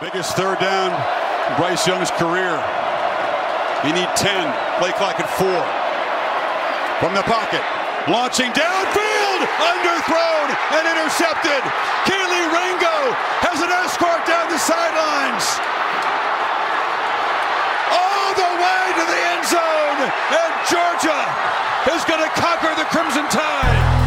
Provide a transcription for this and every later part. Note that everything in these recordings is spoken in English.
Biggest third down Bryce Young's career. You need 10. Play clock at four. From the pocket. Launching downfield. Underthrown and intercepted. Kelee Ringo has an escort down the sidelines. All the way to the end zone. And Georgia is going to conquer the Crimson Tide.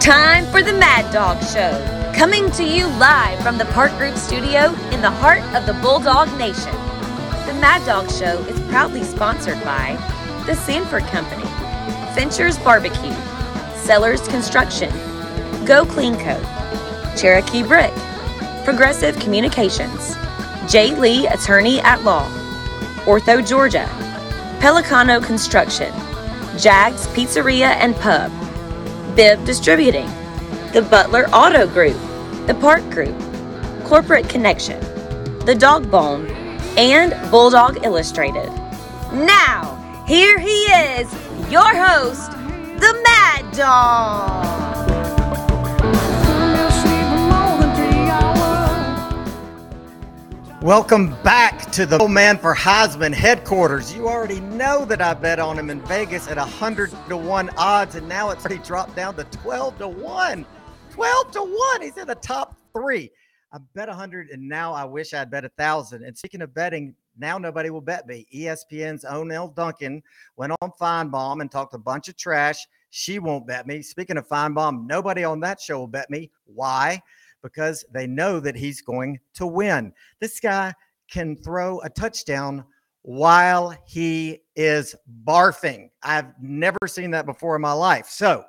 Time for the Mad Dawg Show, coming to you live from the Park Group studio in the heart of the Bulldog Nation. The Mad Dawg Show is proudly sponsored by the Sanford Company, Fincher's Barbecue, Sellers Construction, Go Clean Co., Cherokee Brick, Progressive Communications, J. Lee Attorney at Law, Ortho Georgia, Pelicano Construction, Jags Pizzeria and Pub, Bibb Distributing, the Butler Auto Group, the Park Group, Corporate Connection, the Dog Bone, and Bulldog Illustrated. Now, here he is, your host, the Mad Dawg. Welcome back to the Mailman for Heisman headquarters. You already know that I bet on him in Vegas at 100 to 1 odds, and now it's already dropped down to 12 to 1. 12 to 1. He's in the top three. I bet 100, and now I wish I'd bet 1,000. And speaking of betting, now nobody will bet me. ESPN's own Elle Duncan went on Finebaum and talked a bunch of trash. She won't bet me. Speaking of Finebaum, nobody on that show will bet me. Why? Because they know that he's going to win. This guy can throw a touchdown while he is barfing. I've never seen that before in my life. So,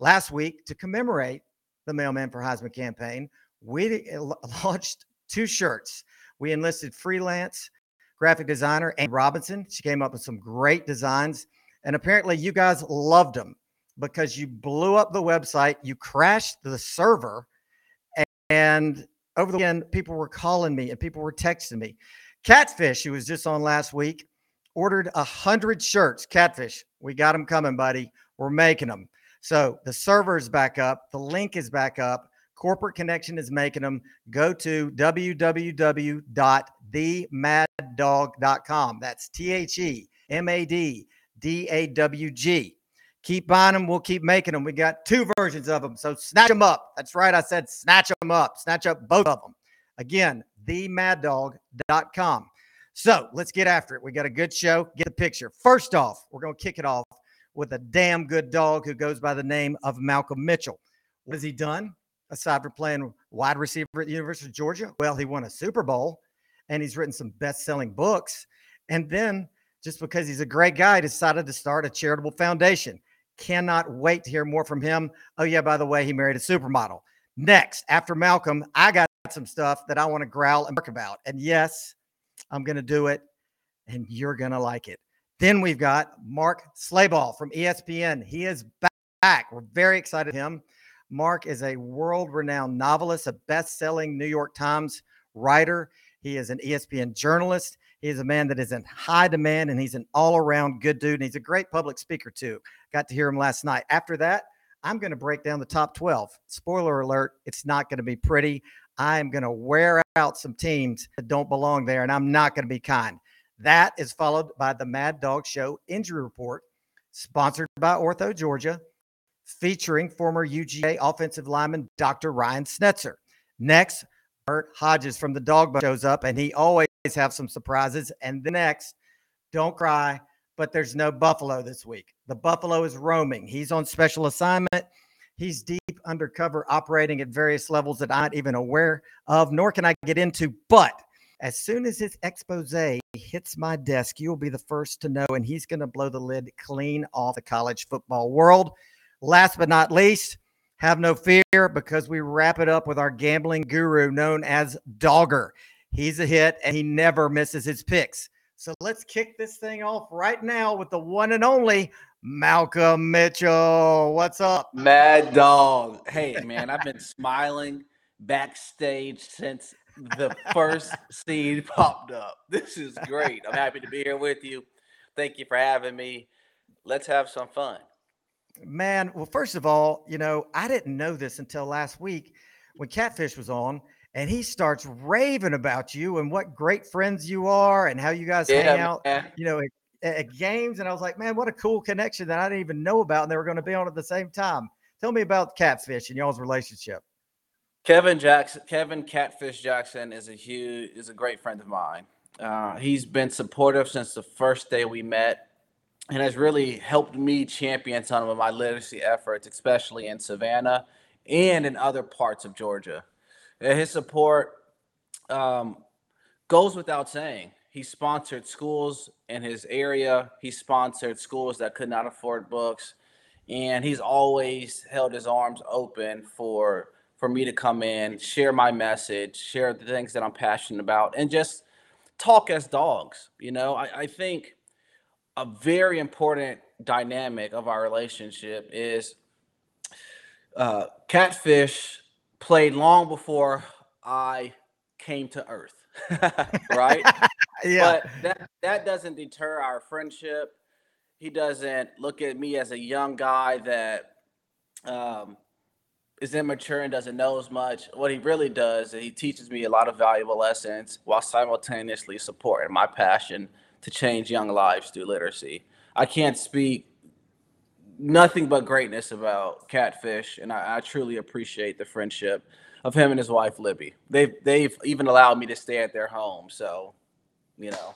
last week, to commemorate the Mailman for Heisman campaign, we eh, launched two shirts. We enlisted freelance graphic designer Anne Robinson. She came up with some great designs, and apparently, you guys loved them because you blew up the website, you crashed the server and over the weekend, people were calling me and people were texting me. Catfish, who was just on last week, ordered a hundred shirts. Catfish, we got them coming, buddy. We're making them. So the server is back up. The link is back up. Corporate Connection is making them. Go to www.themaddawg.com. That's T H E M A D D A W G. Keep buying them. We'll keep making them. We got two versions of them. So snatch them up. That's right. I said snatch them up. Snatch up both of them. Again, themaddawg.com. So let's get after it. We got a good show. Get the picture. First off, we're going to kick it off with a damn good dog who goes by the name of Malcolm Mitchell. What has he done aside from playing wide receiver at the University of Georgia? Well, he won a Super Bowl and he's written some best selling books. And then just because he's a great guy, decided to start a charitable foundation. Cannot wait to hear more from him. Oh, yeah, by the way, he married a supermodel. Next, after Malcolm, I got some stuff that I want to growl and talk about. And yes, I'm going to do it, and you're going to like it. Then we've got Mark Schlabach from ESPN. He is back. We're very excited him. Mark is a world renowned novelist, a best selling New York Times writer. He is an ESPN journalist. He is a man that is in high demand and he's an all around good dude. And he's a great public speaker, too. Got to hear him last night. After that, I'm going to break down the top 12. Spoiler alert, it's not going to be pretty. I am going to wear out some teams that don't belong there, and I'm not going to be kind. That is followed by the Mad Dawg Show injury report, sponsored by Ortho Georgia, featuring former UGA offensive lineman Dr. Ryan Snetzer. Next, Bert Hodges from the Dog shows up, and he always have some surprises. And the next, don't cry, but there's no Buffalo this week. The Buffalo is roaming. He's on special assignment. He's deep undercover, operating at various levels that I'm not even aware of, nor can I get into. But as soon as his expose hits my desk, you'll be the first to know, and he's going to blow the lid clean off the college football world. Last but not least, have no fear because we wrap it up with our gambling guru known as Dogger. He's a hit and he never misses his picks. So let's kick this thing off right now with the one and only Malcolm Mitchell. What's up? Mad dog. Hey, man, I've been smiling backstage since the first seed popped up. This is great. I'm happy to be here with you. Thank you for having me. Let's have some fun. Man, well, first of all, you know, I didn't know this until last week when Catfish was on, and he starts raving about you and what great friends you are and how you guys Yeah, hang out, man. you know, at, at games. And I was like, man, what a cool connection that I didn't even know about, and they were going to be on at the same time. Tell me about Catfish and y'all's relationship. Kevin Jackson, Kevin Catfish Jackson is a huge, is a great friend of mine. Uh, he's been supportive since the first day we met, and has really helped me champion some of my literacy efforts, especially in Savannah and in other parts of Georgia. And his support um, goes without saying. He sponsored schools in his area. He sponsored schools that could not afford books, and he's always held his arms open for for me to come in, share my message, share the things that I'm passionate about, and just talk as dogs. You know, I, I think a very important dynamic of our relationship is uh, Catfish played long before I came to Earth, right? Yeah. But that that doesn't deter our friendship. He doesn't look at me as a young guy that um, is immature and doesn't know as much. What he really does is he teaches me a lot of valuable lessons while simultaneously supporting my passion to change young lives through literacy. I can't speak nothing but greatness about Catfish, and I, I truly appreciate the friendship of him and his wife Libby. They've they've even allowed me to stay at their home, so you know.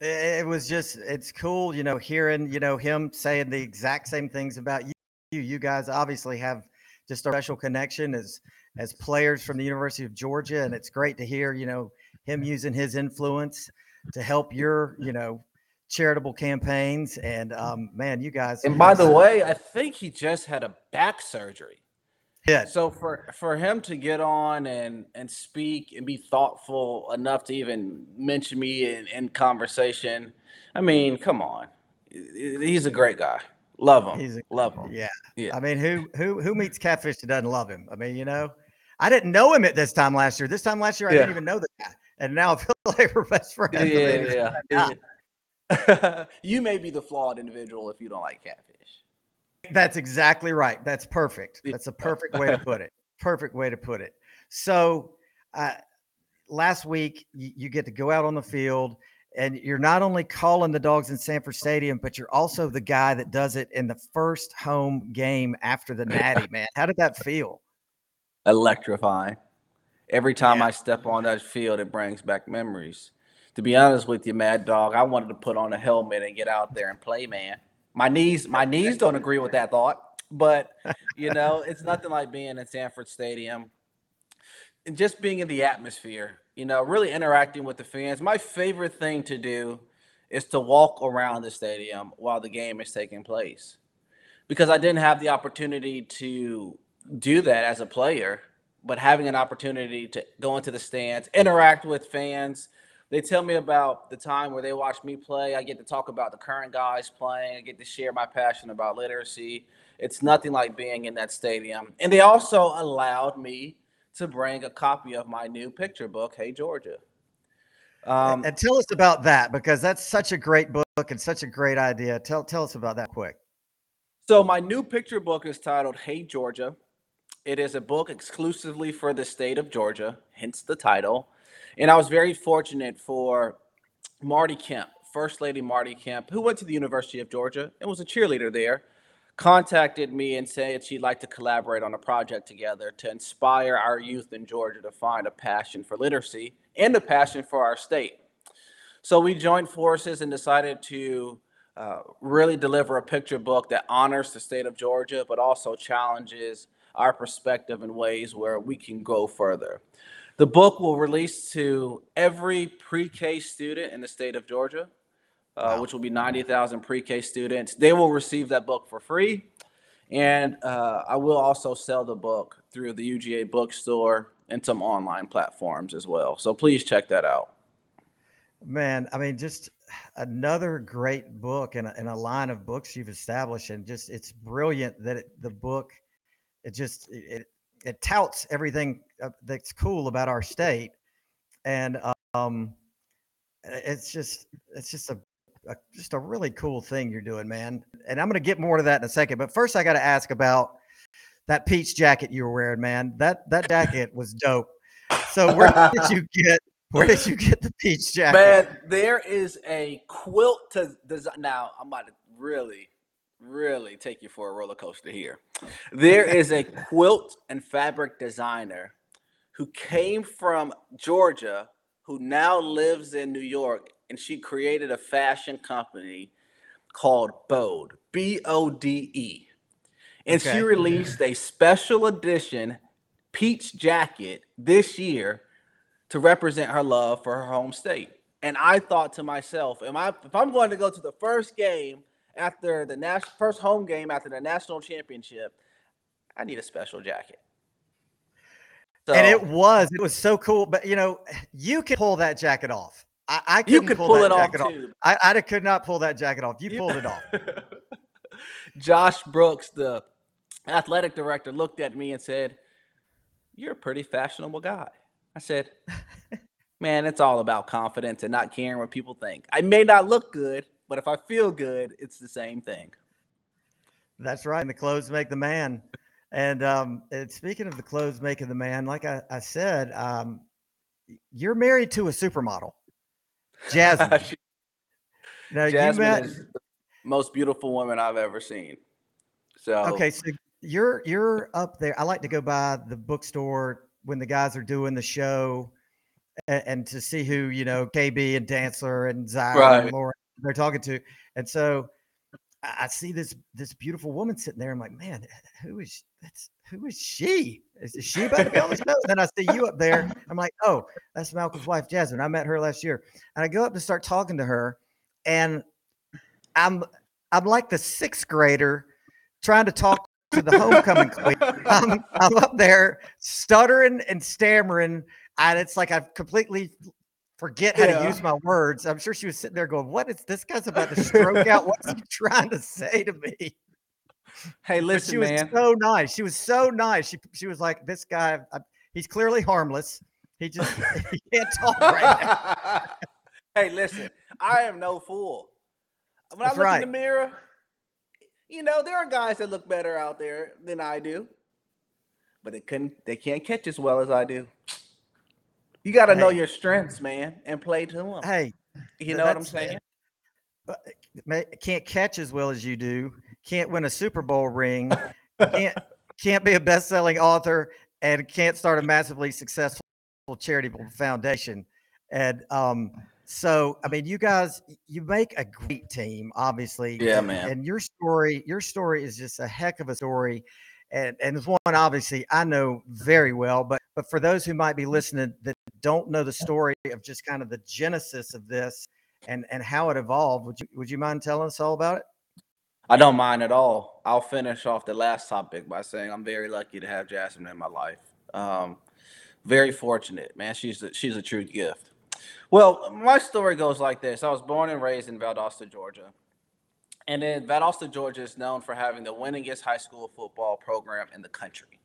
it was just it's cool you know hearing you know him saying the exact same things about you you guys obviously have just a special connection as as players from the university of georgia and it's great to hear you know him using his influence to help your you know charitable campaigns and um man you guys And by the way, I think he just had a back surgery. yeah So for for him to get on and and speak and be thoughtful enough to even mention me in, in conversation, I mean, come on, he's a great guy. Love him. He's a- Love him. yeah Yeah. i mean who who who meets catfish that doesn't love him i mean you know i didn't know him at this time last year this time last year i didn't even know the guy and now i feel like we're best friends I mean, Yeah, yeah, yeah. you may be the flawed individual if you don't like catfish. That's exactly right. That's perfect. That's a perfect way to put it. Perfect way to put it. So, uh, last week you, you get to go out on the field, and you're not only calling the dogs in Sanford Stadium, but you're also the guy that does it in the first home game after the Natty. Man, how did that feel? electrifying. Every time Yeah. I step on that field, it brings back memories. To be honest with you, Mad Dawg, I wanted to put on a helmet and get out there and play, man. My knees, my knees don't agree with that thought, but you know, it's nothing like being in Sanford Stadium and just being in the atmosphere. You know, really interacting with the fans. My favorite thing to do is to walk around the stadium while the game is taking place, because I didn't have the opportunity to do that as a player, but having an opportunity to go into the stands, interact with fans. They tell me about the time where they watch me play. I get to talk about the current guys playing. I get to share my passion about literacy. It's nothing like being in that stadium. And they also allowed me to bring a copy of my new picture book, Hey Georgia. Um, and tell us about that because that's such a great book and such a great idea. Tell tell us about that quick. So my new picture book is titled Hey Georgia. It is a book exclusively for the state of Georgia, hence the title. And I was very fortunate for Marty Kemp, First Lady Marty Kemp, who went to the University of Georgia and was a cheerleader there, contacted me and said she'd like to collaborate on a project together to inspire our youth in Georgia to find a passion for literacy and a passion for our state. So we joined forces and decided to uh, really deliver a picture book that honors the state of Georgia, but also challenges our perspective in ways where we can go further. The book will release to every pre-K student in the state of Georgia, uh, Wow. which will be 90,000 pre-K students. They will receive that book for free. And uh, I will also sell the book through the UGA bookstore and some online platforms as well. So please check that out. Man, I mean, just another great book and a, and a line of books you've established, and just it's brilliant that it, the book it just it, it touts everything uh, that's cool about our state, and um, it's just it's just a a, just a really cool thing you're doing, man. And I'm going to get more to that in a second. But first, I got to ask about that peach jacket you were wearing, man. That that jacket was dope. So where did you get where did you get the peach jacket? Man, there is a quilt to design. Now I'm about to really, really take you for a roller coaster here. There is a quilt and fabric designer who came from Georgia, who now lives in New York, and she created a fashion company called Bode, B O D E. And Okay. she released a special edition peach jacket this year to represent her love for her home state. And I thought to myself, am I if I'm going to go to the first game after the national first home game after the national championship, I need a special jacket. So and it was it was so cool. But you know, you can pull that jacket off. I, I you couldn't pull, pull that it off jacket off. too. I, I could not pull that jacket off. You- pulled it off. Josh Brooks, the athletic director, looked at me and said, You're a pretty fashionable guy. I said, Man, it's all about confidence and not caring what people think. I may not look good, but if I feel good, it's the same thing. That's right. And the clothes make the man. And um, and speaking of the clothes making the man, like I, I said, um, you're married to a supermodel, Jasmine. She- Now you Jasmine met. is the most beautiful woman I've ever seen. So Okay, so you're you're up there. I like to go by the bookstore when the guys are doing the show, and, and to see who you know, KB and Dancer and Zyra and Lauren they're talking to, and so I see this this beautiful woman sitting there. I'm like, man, who is that's who is she? Is, is she about to be on the show? then I see you up there. I'm like, oh, that's Malcolm's wife, Jasmine. I met her last year, and I go up to start talking to her, and I'm I'm like the sixth grader trying to talk to the homecoming queen. I'm, I'm up there stuttering and stammering, and it's like I've completely forget how Yeah. to use my words. I'm sure she was sitting there going, "What is this guy's about to stroke out? What's he trying to say to me?" hey, But listen, she was man. so nice. She was so nice. She she was like, "This guy, uh, he's clearly harmless. He just he can't talk right now." hey, listen, I am no fool. When That's I look right. in the mirror, you know, there are guys that look better out there than I do, but they couldn't they can't catch as well as I do. You got to know your strengths, man, and play to them. Hey, you know what I'm saying? can't catch as well as you do, can't win a Super Bowl ring, can't can't be a best-selling author, and can't start a massively successful charitable foundation. And um, so, I mean, you guys, you make a great team, obviously. Yeah, man. And your story, your story is just a heck of a story, and and it's one obviously I know very well. But but for those who might be listening that don't know the story of just kind of the genesis of this and and how it evolved. Would you would you mind telling us all about it? I don't mind at all. I'll finish off the last topic by saying I'm very lucky to have Jasmine in my life. Um, very fortunate, man. She's a, she's a true gift. Well, my story goes like this: I was born and raised in Valdosta, Georgia, and then Valdosta, Georgia is known for having the winningest high school football program in the country.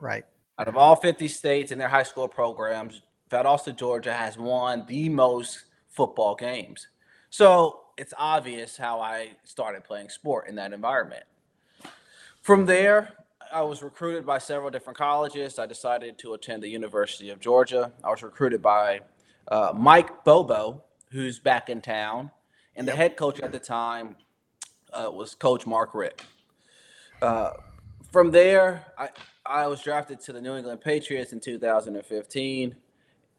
Right. Out of all 50 states and their high school programs, Valdosta, Georgia has won the most football games. So it's obvious how I started playing sport in that environment. From there, I was recruited by several different colleges. I decided to attend the University of Georgia. I was recruited by uh, Mike Bobo, who's back in town, and the Yep. head coach at the time uh, was Coach Mark Richt. Uh, from there, I, I was drafted to the New England Patriots in 2015.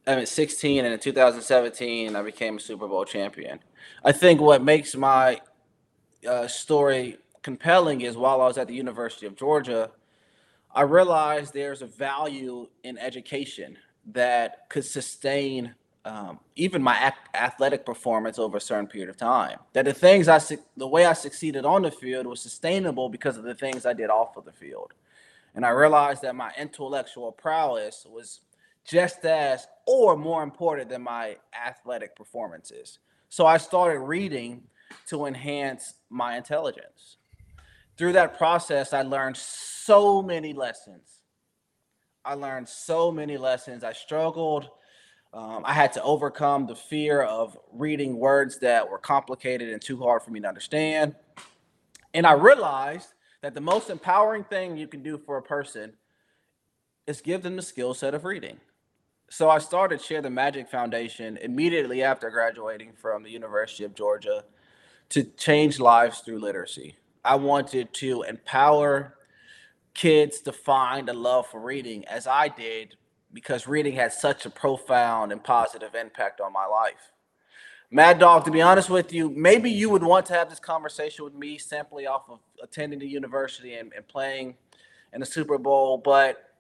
I mean, 16, and in 2017, I became a Super Bowl champion. I think what makes my uh, story compelling is while I was at the University of Georgia, I realized there's a value in education that could sustain um, even my athletic performance over a certain period of time. That the things I, suc- the way I succeeded on the field was sustainable because of the things I did off of the field. And I realized that my intellectual prowess was just as or more important than my athletic performances. So I started reading to enhance my intelligence. Through that process, I learned so many lessons. I learned so many lessons. I struggled Um, I had to overcome the fear of reading words that were complicated and too hard for me to understand. And I realized that the most empowering thing you can do for a person is give them the skill set of reading. So I started Share the Magic Foundation immediately after graduating from the University of Georgia to change lives through literacy. I wanted to empower kids to find a love for reading as I did because reading had such a profound and positive impact on my life. Mad Dawg, to be honest with you, maybe you would want to have this conversation with me simply off of attending the university and, and playing in the Super Bowl, but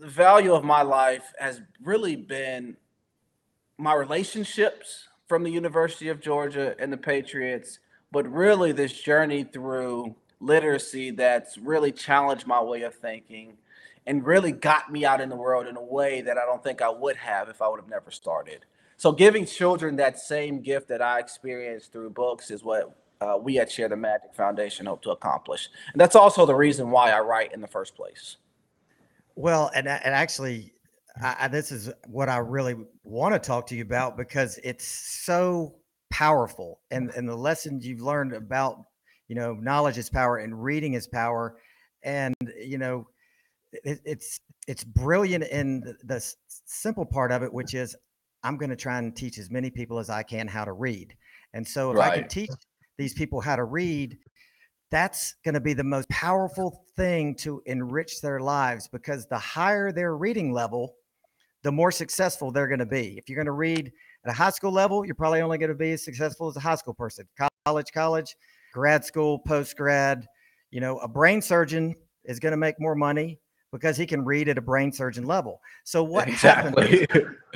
the value of my life has really been my relationships from the University of Georgia and the Patriots, but really this journey through literacy that's really challenged my way of thinking and really got me out in the world in a way that I don't think I would have if I would have never started. So, giving children that same gift that I experienced through books is what uh, we at Share the Magic Foundation hope to accomplish. And that's also the reason why I write in the first place. Well, and and actually, I, this is what I really want to talk to you about because it's so powerful, and and the lessons you've learned about you know knowledge is power and reading is power, and you know it, it's it's brilliant in the, the simple part of it, which is I'm going to try and teach as many people as I can how to read, and so if right. I can teach these people how to read that's going to be the most powerful thing to enrich their lives because the higher their reading level, the more successful they're going to be. If you're going to read at a high school level, you're probably only going to be as successful as a high school person. College, college, grad school, post grad, you know, a brain surgeon is going to make more money because he can read at a brain surgeon level. So what exactly.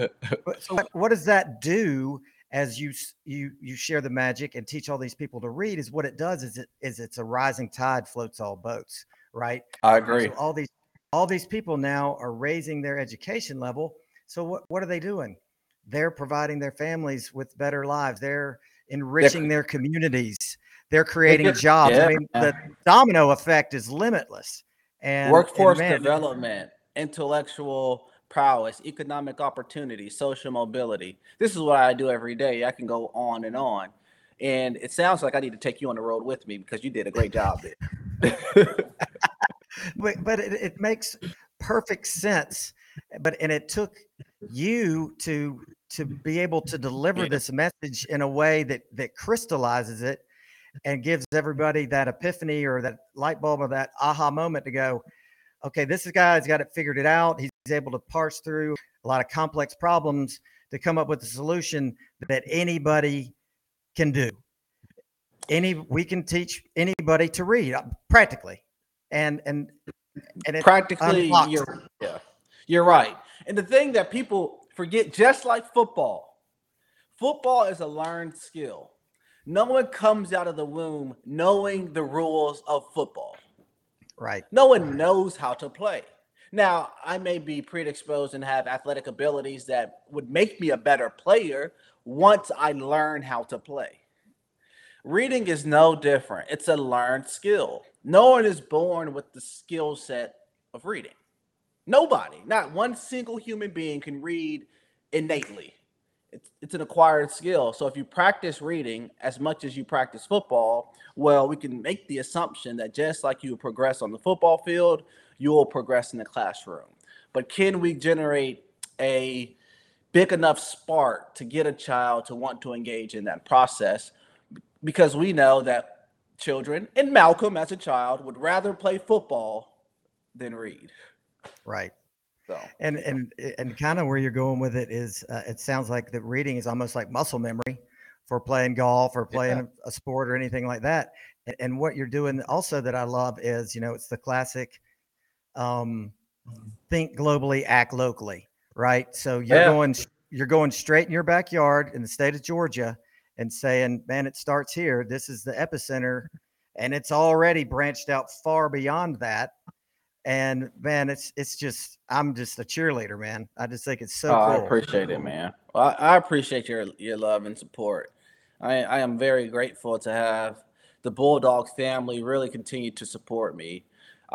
so what, what does that do as you you you share the magic and teach all these people to read is what it does is it is it's a rising tide floats all boats right? I agree so all these all these people now are raising their education level. So what what are they doing? They're providing their families with better lives. They're enriching they're, their communities. They're creating they're, jobs. Yeah. i mean the domino effect is limitless and workforce and man, development intellectual prowess, economic opportunity, social mobility. This is what I do every day. I can go on and on. And it sounds like I need to take you on the road with me because you did a great job there. but but it, it makes perfect sense. But and it took you to to be able to deliver this message in a way that that crystallizes it and gives everybody that epiphany or that light bulb or that aha moment to go, okay, this guy's got it figured it out. He's able to parse through a lot of complex problems to come up with a solution that anybody can do. Any we can teach anybody to read uh, practically, and and and practically you're yeah you're right. And the thing that people forget, just like football, football is a learned skill. No one comes out of the womb knowing the rules of football. Right. No one knows how to play. Now, I may be predisposed and have athletic abilities that would make me a better player once I learn how to play. Reading is no different. It's a learned skill. No one is born with the skill set of reading. Nobody, not one single human being can read innately. It's, it's an acquired skill. So if you practice reading as much as you practice football, well, we can make the assumption that just like you progress on the football field, you will progress in the classroom. But can we generate a big enough spark to get a child to want to engage in that process? Because we know that children, and Malcolm as a child, would rather play football than read. Right. So. And and and kind of where you're going with it is, uh, it sounds like that reading is almost like muscle memory for playing golf or playing yeah. a, sport or anything like that. And, and, what you're doing also that I love is, you know, it's the classic um, think globally, act locally, right? So you're yeah. going you're going straight in your backyard in the state of Georgia and saying, "Man, it starts here. This is the epicenter." And it's already branched out far beyond that. And man, it's it's just I'm just a cheerleader, man. I just think it's so. Oh, cool. I appreciate it, man. Well, I, I appreciate your your love and support. I I am very grateful to have the Bulldog family really continue to support me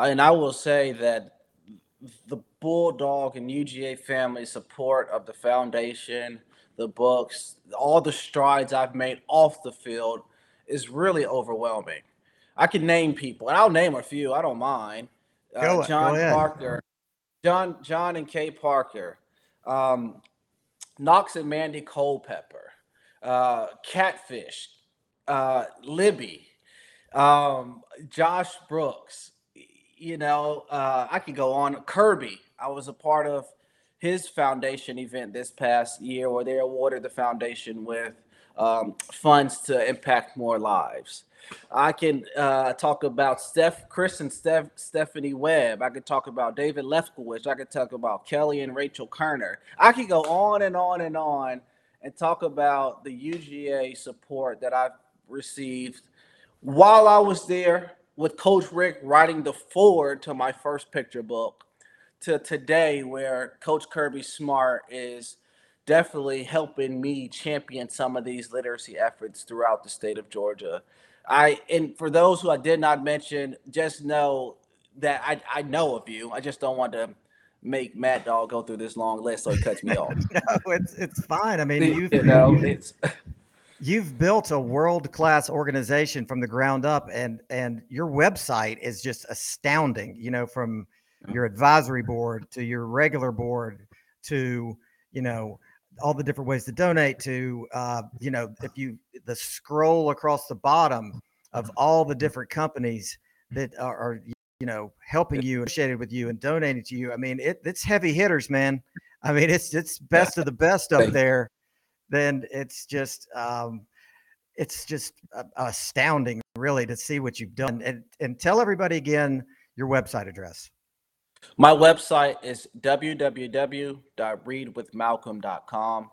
and I will say that the Bulldog and UGA family support of the foundation, the books, all the strides I've made off the field is really overwhelming. I can name people, and I'll name a few. I don't mind. Uh, John Parker, John John and Kay Parker, um, Knox and Mandy Culpepper, uh, Catfish, uh, Libby, um, Josh Brooks. You know, uh, I could go on. Kirby, I was a part of his foundation event this past year where they awarded the foundation with um, funds to impact more lives. I can uh, talk about Steph, Chris, and Steph, Stephanie Webb. I could talk about David Lefkowitz. I could talk about Kelly and Rachel Kerner. I could go on and on and on and talk about the UGA support that I've received while I was there with Coach Richt writing the forward to my first picture book to today, where Coach Kirby Smart is definitely helping me champion some of these literacy efforts throughout the state of Georgia. I and for those who I did not mention, just know that I, I know of you. I just don't want to make Mad Dawg go through this long list so he cuts me off. no, it's it's fine. I mean, you've, you know, it's you've built a world class organization from the ground up, and and your website is just astounding. You know, from your advisory board to your regular board to you know all the different ways to donate to uh, you know if you the scroll across the bottom of all the different companies that are, are you know helping you associated with you and donating to you i mean it, it's heavy hitters man. I mean it's it's best of the best up there. Then it's just um it's just uh, astounding really to see what you've done. And and tell everybody again your website address my website is www.readwithmalcolm.com.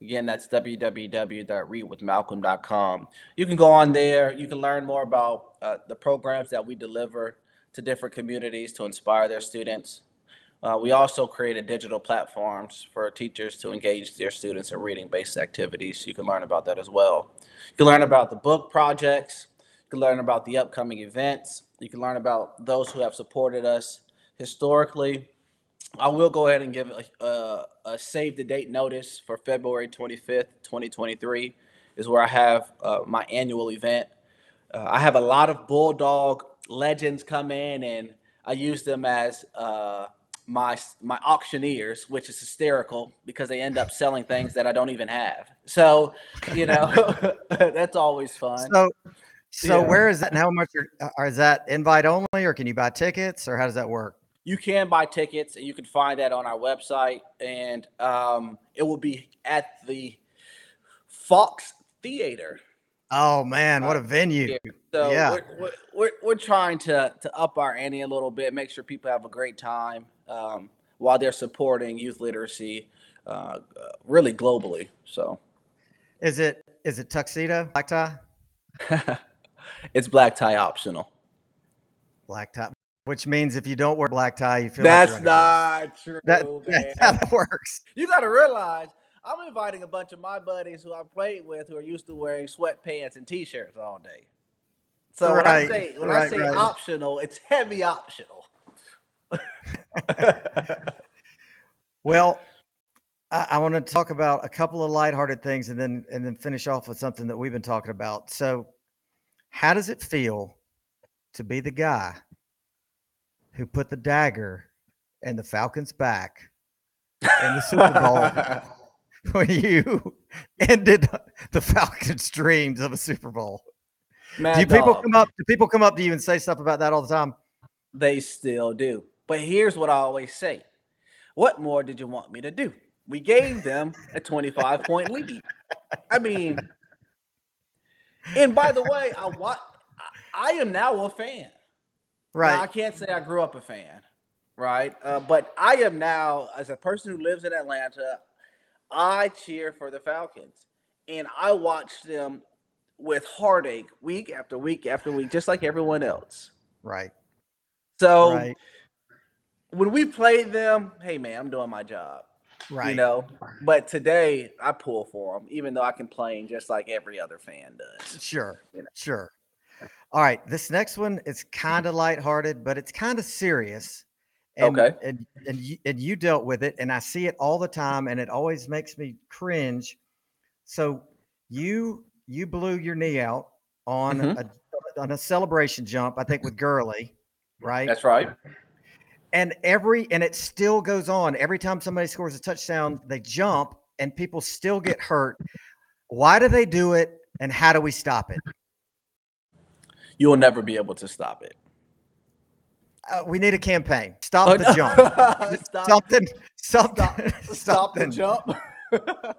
Again, that's www.readwithmalcolm.com. You can go on there. You can learn more about uh, the programs that we deliver to different communities to inspire their students. Uh, we also created digital platforms for teachers to engage their students in reading based activities. You can learn about that as well. You can learn about the book projects. You can learn about the upcoming events. You can learn about those who have supported us historically. I will go ahead and give a, a, a save the date notice for February 25th, 2023, is where I have uh, my annual event. Uh, I have a lot of Bulldog legends come in, and I use them as uh, my my auctioneers, which is hysterical because they end up selling things that I don't even have. So, you know, that's always fun. So, so yeah. where is that? And how much are, is that invite only, or can you buy tickets, or how does that work? You can buy tickets and you can find that on our website and um, it will be at the fox theater. Oh man what a venue. so yeah. we're, we're, we're, trying to, to up our ante a little bit make sure people have a great time um, while they're supporting youth literacy uh, really globally so. Is it is it tuxedo? Black tie? It's black tie optional. Black tie which means if you don't wear black tie, you feel that's like not true. That, that's how it works. You got to realize I'm inviting a bunch of my buddies who I played with who are used to wearing sweatpants and t-shirts all day. So right, when I say when right, I say right. optional, it's heavy optional. well, I, I want to talk about a couple of lighthearted things and then and then finish off with something that we've been talking about. So, how does it feel to be the guy who put the dagger in the Falcons' back in the Super Bowl when you ended the Falcons' dreams of a Super Bowl. Mad do people dog. come up? Do people come up to you and say stuff about that all the time? They still do. But here's what I always say: What more did you want me to do? We gave them a 25 point lead. I mean, and by the way, I what I am now a fan. Right. Now, I can't say I grew up a fan, right? Uh, but I am now, as a person who lives in Atlanta, I cheer for the Falcons, and I watch them with heartache week after week after week, just like everyone else. Right. So right. when we played them, hey man, I'm doing my job. Right. You know, but today I pull for them, even though I complain just like every other fan does. Sure. You know? Sure. All right, this next one is kind of lighthearted, but it's kind of serious. And, Okay. And and you, and you dealt with it, and I see it all the time, and it always makes me cringe. So you you blew your knee out on Mhm. a on a celebration jump, I think with Gurley, right? That's right. and every and it still goes on every time somebody scores a touchdown they jump and people still get hurt why do they do it and how do we stop it You will never be able to stop it. uh, we need a campaign stop Oh, the no. jump stop, something something stop the jump.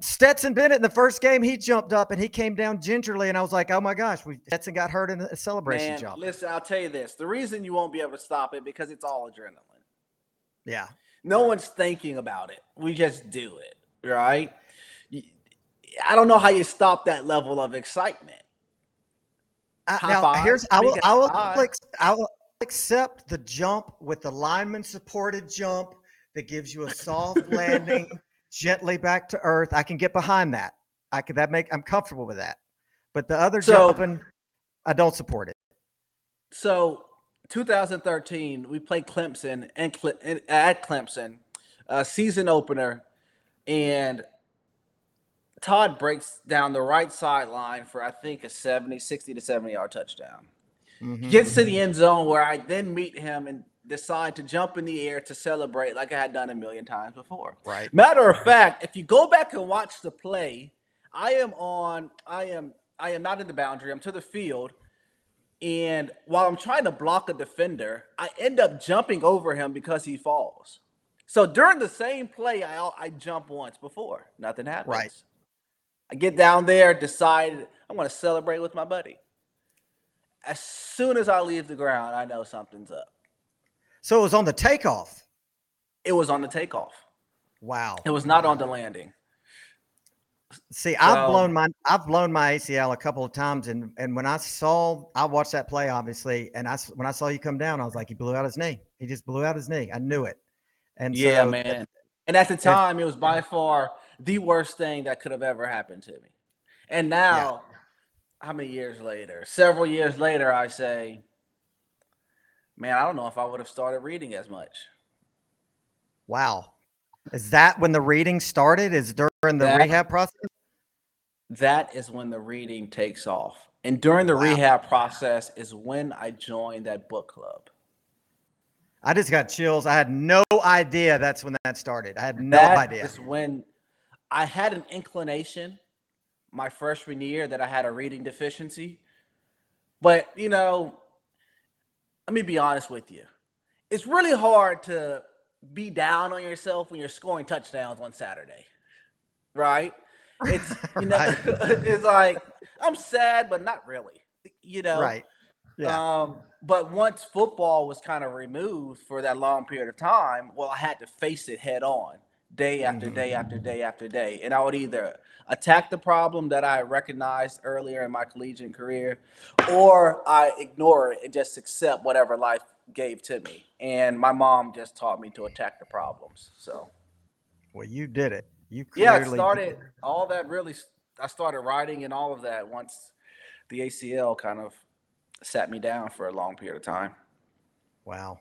Stetson Bennett in the first game he jumped up and he came down gingerly and I was like oh my gosh we Stetson got hurt in a celebration Man, jump listen, I'll tell you this: the reason you won't be able to stop it because it's all adrenaline. yeah No one's thinking about it. We just do it, right? I don't know how you stop that level of excitement. I, now five. here's I I will I will. I will accept the jump with the lineman supported jump that gives you a soft landing gently back to earth. I can get behind that. I could that make I'm comfortable with that. But the other So- jumping, I don't support it. So, 2013, we played Clemson and Cle- and- at Clemson, uh, season opener, and Todd breaks down the right sideline for I think a 70, 60 to 70 yard touchdown. Mhm. Gets to the end zone where I then meet him and decide to jump in the air to celebrate like I had done a million times before. Right. Matter of fact, if you go back and watch the play, I am on, I am, I am not in the boundary. I'm to the field, and while I'm trying to block a defender, I end up jumping over him because he falls. So during the same play, I I jump once before, nothing happens. Right. I get down there, decide I'm going to celebrate with my buddy. As soon as I leave the ground, I know something's up. So it was on the takeoff. It was on the takeoff. Wow. It was not on the landing. See, I've blown my I've blown my ACL a couple of times, and and when I saw I watched that play obviously, and I when I saw you come down, I was like, he blew out his knee. He just blew out his knee. I knew it. And Yeah, so, man. And at the time, it was by far the worst thing that could have ever happened to me. And now, how many years later? Several years later, I say, man, I don't know if I would have started reading as much. Wow. Is that when the reading started? Is during the That- rehab process? That is when the reading takes off. And during the Wow. rehab process is when I joined that book club. I just got chills. I had no idea that's when that started. I had no That idea. That's when I had an inclination my freshman year that I had a reading deficiency. But, you know, let me be honest with you. It's really hard to be down on yourself when you're scoring touchdowns on Saturday. Right? It's you know Right. it's like I'm sad but not really. You know. Right. Yeah. Um, but once football was kind of removed for that long period of time, well, I had to face it head on, day after mm-hmm. day after day after day. And I would either attack the problem that I recognized earlier in my collegiate career, or I ignore it and just accept whatever life gave to me. And my mom just taught me to attack the problems. So well, you did it. You yeah, clearly started all that really. I started writing and all of that once the ACL kind of sat me down for a long period of time. Wow.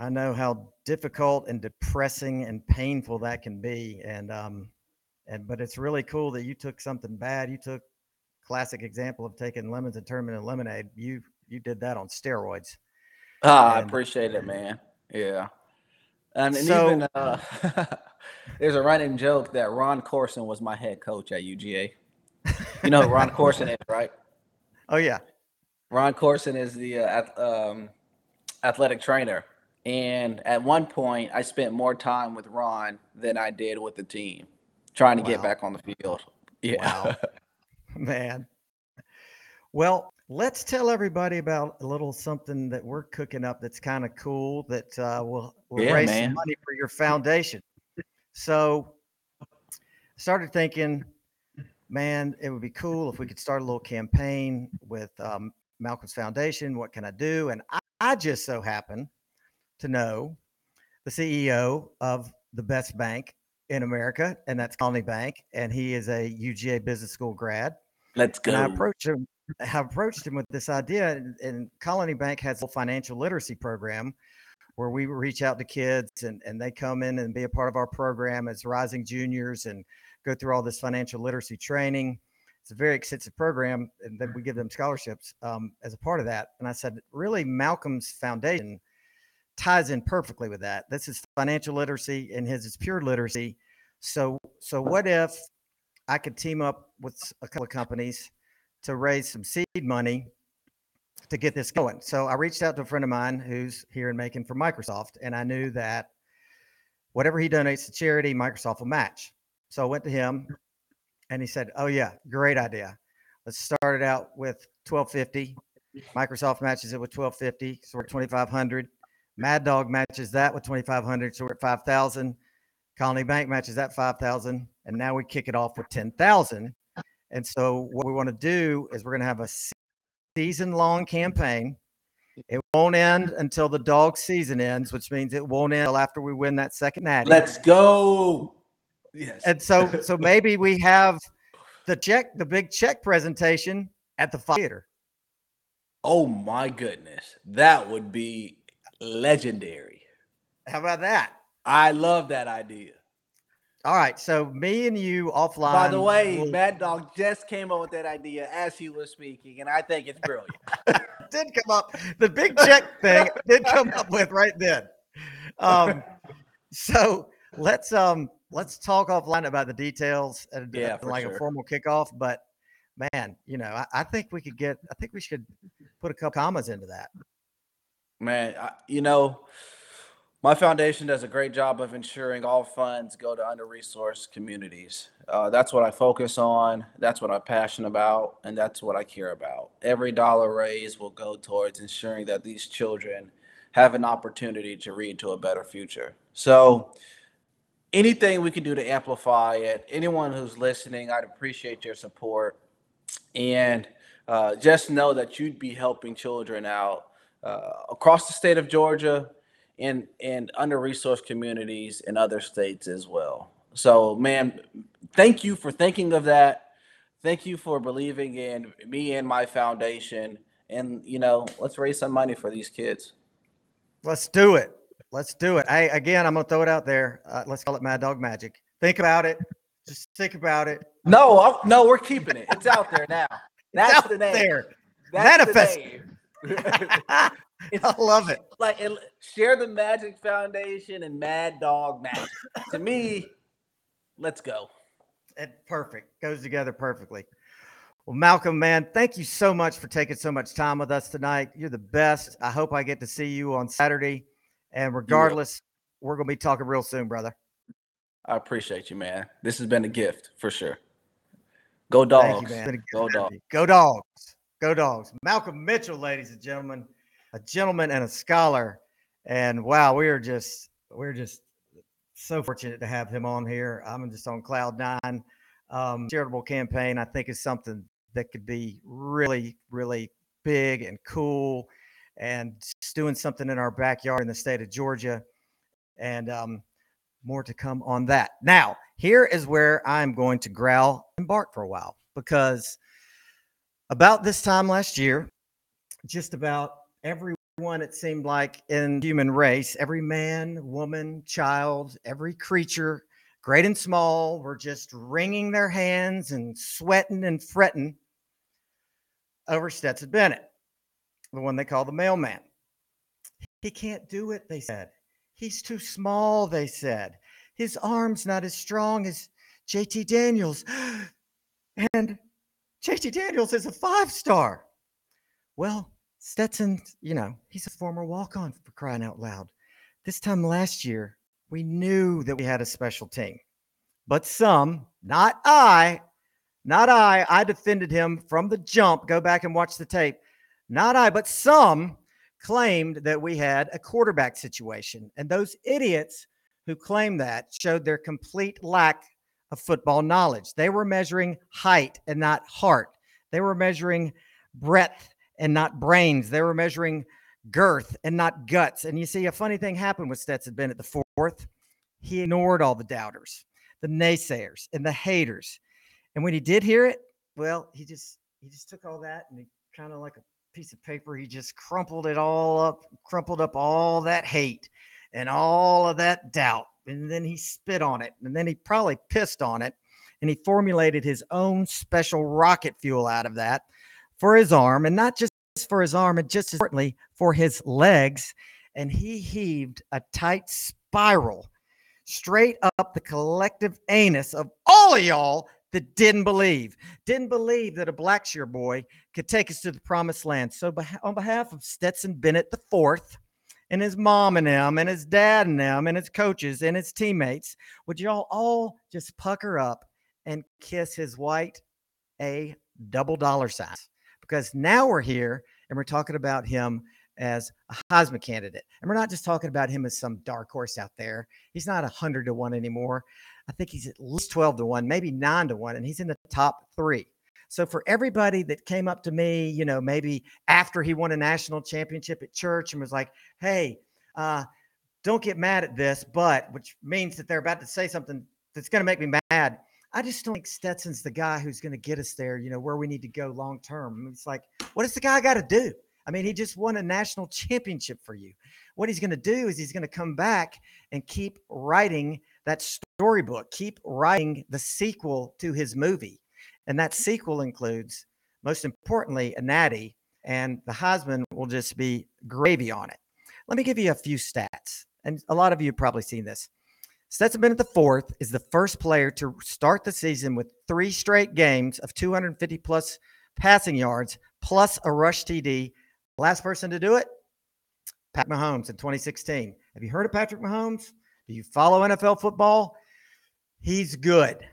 I know how difficult and depressing and painful that can be. And um and but it's really cool that you took something bad. You took classic example of taking lemons and turning them into lemonade. You you did that on steroids. Ah, I appreciate it, man. Yeah. And, and So- even uh, there's a running joke that Ron Courson was my head coach at UGA. You know Ron Courson is, right? Oh yeah. Ron Courson is the uh, um, athletic trainer. And at one point, I spent more time with Ron than I did with the team trying to get back on the field. Yeah. Wow. Man. Well, let's tell everybody about a little something that we're cooking up that's kind of cool that uh, will, will Yeah, raise man. some money for your foundation. So started thinking, man, it would be cool if we could start a little campaign with um, Malcolm's Foundation. What can I do? And I, I just so happen to know the CEO of the best bank in America, and that's Colony Bank, and he is a UGA Business School grad. Let's go. And I approached him. I approached him with this idea, and, and Colony Bank has a financial literacy program where we reach out to kids and, and they come in and be a part of our program as rising juniors and go through all this financial literacy training. It's a very extensive program, and then we give them scholarships um, as a part of that. And I said, really, Malcolm's foundation ties in perfectly with that. This is financial literacy, and his is pure literacy. So, so what if I could team up with a couple of companies to raise some seed money to get this going? So I reached out to a friend of mine who's here in Macon for Microsoft, and I knew that whatever he donates to charity, Microsoft will match. So I went to him, and he said, "Oh yeah, great idea. Let's start it out with 1250. Microsoft matches it with 1250, so we're at 2500. Mad Dawg matches that with 2500, so we're at 5000. Colony Bank matches that 5,000, and now we kick it off with 10,000. And so what we want to do is we're going to have a season long campaign. It won't end until the dog season ends, which means it won't end until after we win that second natty. Let's go. Yes. And so so maybe we have the check, the big check presentation at the theater. Oh my goodness. That would be legendary. How about that? I love that idea. All right, so me and you offline. By the way, will... Mad Dawg just came up with that idea as he was speaking, and I think it's brilliant. did come up the big check thing did come up with right then. Um, so let's um let's talk offline about the details and yeah, like sure. a formal kickoff. But man, you know, I, I, think we could get. I think we should put a couple commas into that. Man, I, you know, my foundation does a great job of ensuring all funds go to under-resourced communities. Uh, that's what I focus on. That's what I'm passionate about, and that's what I care about. Every dollar raised will go towards ensuring that these children have an opportunity to read to a better future. So, anything we can do to amplify it, anyone who's listening, I'd appreciate your support. And uh, just know that you'd be helping children out uh, across the state of Georgia in in under resourced communities in other states as well. So, man, thank you for thinking of that. Thank you for believing in me and my foundation. And you know, let's raise some money for these kids. Let's do it. Let's do it. Hey, again, I'm gonna throw it out there. Uh, let's call it Mad Dawg Magic. Think about it. Just think about it. No, I'll, no, we're keeping it. It's out there now. That's the name. There. That's Manifest. The name. I love it. Like it, share the Magic Foundation and Mad Dawg Magic. to me, let's go. It perfect goes together perfectly. Well, Malcolm, man, thank you so much for taking so much time with us tonight. You're the best. I hope I get to see you on Saturday. And regardless, we're going to be talking real soon, brother. I appreciate you, man. This has been a gift for sure. Go dogs. You, Go dogs. Go dogs. Go dogs. Malcolm Mitchell, ladies and gentlemen a gentleman and a scholar. And wow, we are just we're just so fortunate to have him on here. I'm just on cloud nine. Um, charitable campaign, I think, is something that could be really, really big and cool, and doing something in our backyard in the state of Georgia. And um, more to come on that. Now, here is where I'm going to growl and bark for a while because about this time last year, just about everyone, it seemed like in human race, every man, woman, child, every creature, great and small, were just wringing their hands and sweating and fretting over Stetson Bennett, the one they call the mailman. He can't do it, they said. He's too small, they said. His arm's not as strong as JT Daniels. And JT Daniels is a five star. Well, Stetson, you know, he's a former walk on for crying out loud. This time last year, we knew that we had a special team, but some, not I, not I, I defended him from the jump. Go back and watch the tape. Not I, but some claimed that we had a quarterback situation. And those idiots who claimed that showed their complete lack of football knowledge. They were measuring height and not heart, they were measuring breadth and not brains. They were measuring girth and not guts. And you see, a funny thing happened with Stetson Bennett the fourth. He ignored all the doubters, the naysayers, and the haters. And when he did hear it, well, he just he just took all that and he kind of like a piece of paper, he just crumpled it all up, crumpled up all that hate and all of that doubt. And then he spit on it. And then he probably pissed on it. And he formulated his own special rocket fuel out of that for his arm. And not just for his arm, and just as importantly, for his legs. And he heaved a tight spiral straight up the collective anus of all of y'all that didn't believe, didn't believe that a Blackshear boy could take us to the promised land. So, on behalf of Stetson Bennett the fourth, and his mom and them, and his dad and them, and his coaches and his teammates, would y'all all just pucker up and kiss his white A double dollar sign? Because now we're here and we're talking about him as a Heisman candidate. And we're not just talking about him as some dark horse out there. He's not a 100 to 1 anymore. I think he's at least 12 to 1, maybe 9 to 1, and he's in the top three. So for everybody that came up to me, you know, maybe after he won a national championship at church and was like, hey, uh, don't get mad at this, but which means that they're about to say something that's going to make me mad. I just don't think Stetson's the guy who's going to get us there, you know, where we need to go long term. It's like, what does the guy got to do? I mean, he just won a national championship for you. What he's going to do is he's going to come back and keep writing that storybook, keep writing the sequel to his movie. And that sequel includes, most importantly, a natty, and the Heisman will just be gravy on it. Let me give you a few stats. And a lot of you have probably seen this. Stetson Bennett the fourth is the first player to start the season with three straight games of 250 plus passing yards plus a rush TD Last person to do it, Pat Mahomes in 2016. Have you heard of Patrick Mahomes? Do you follow NFL football? He's good.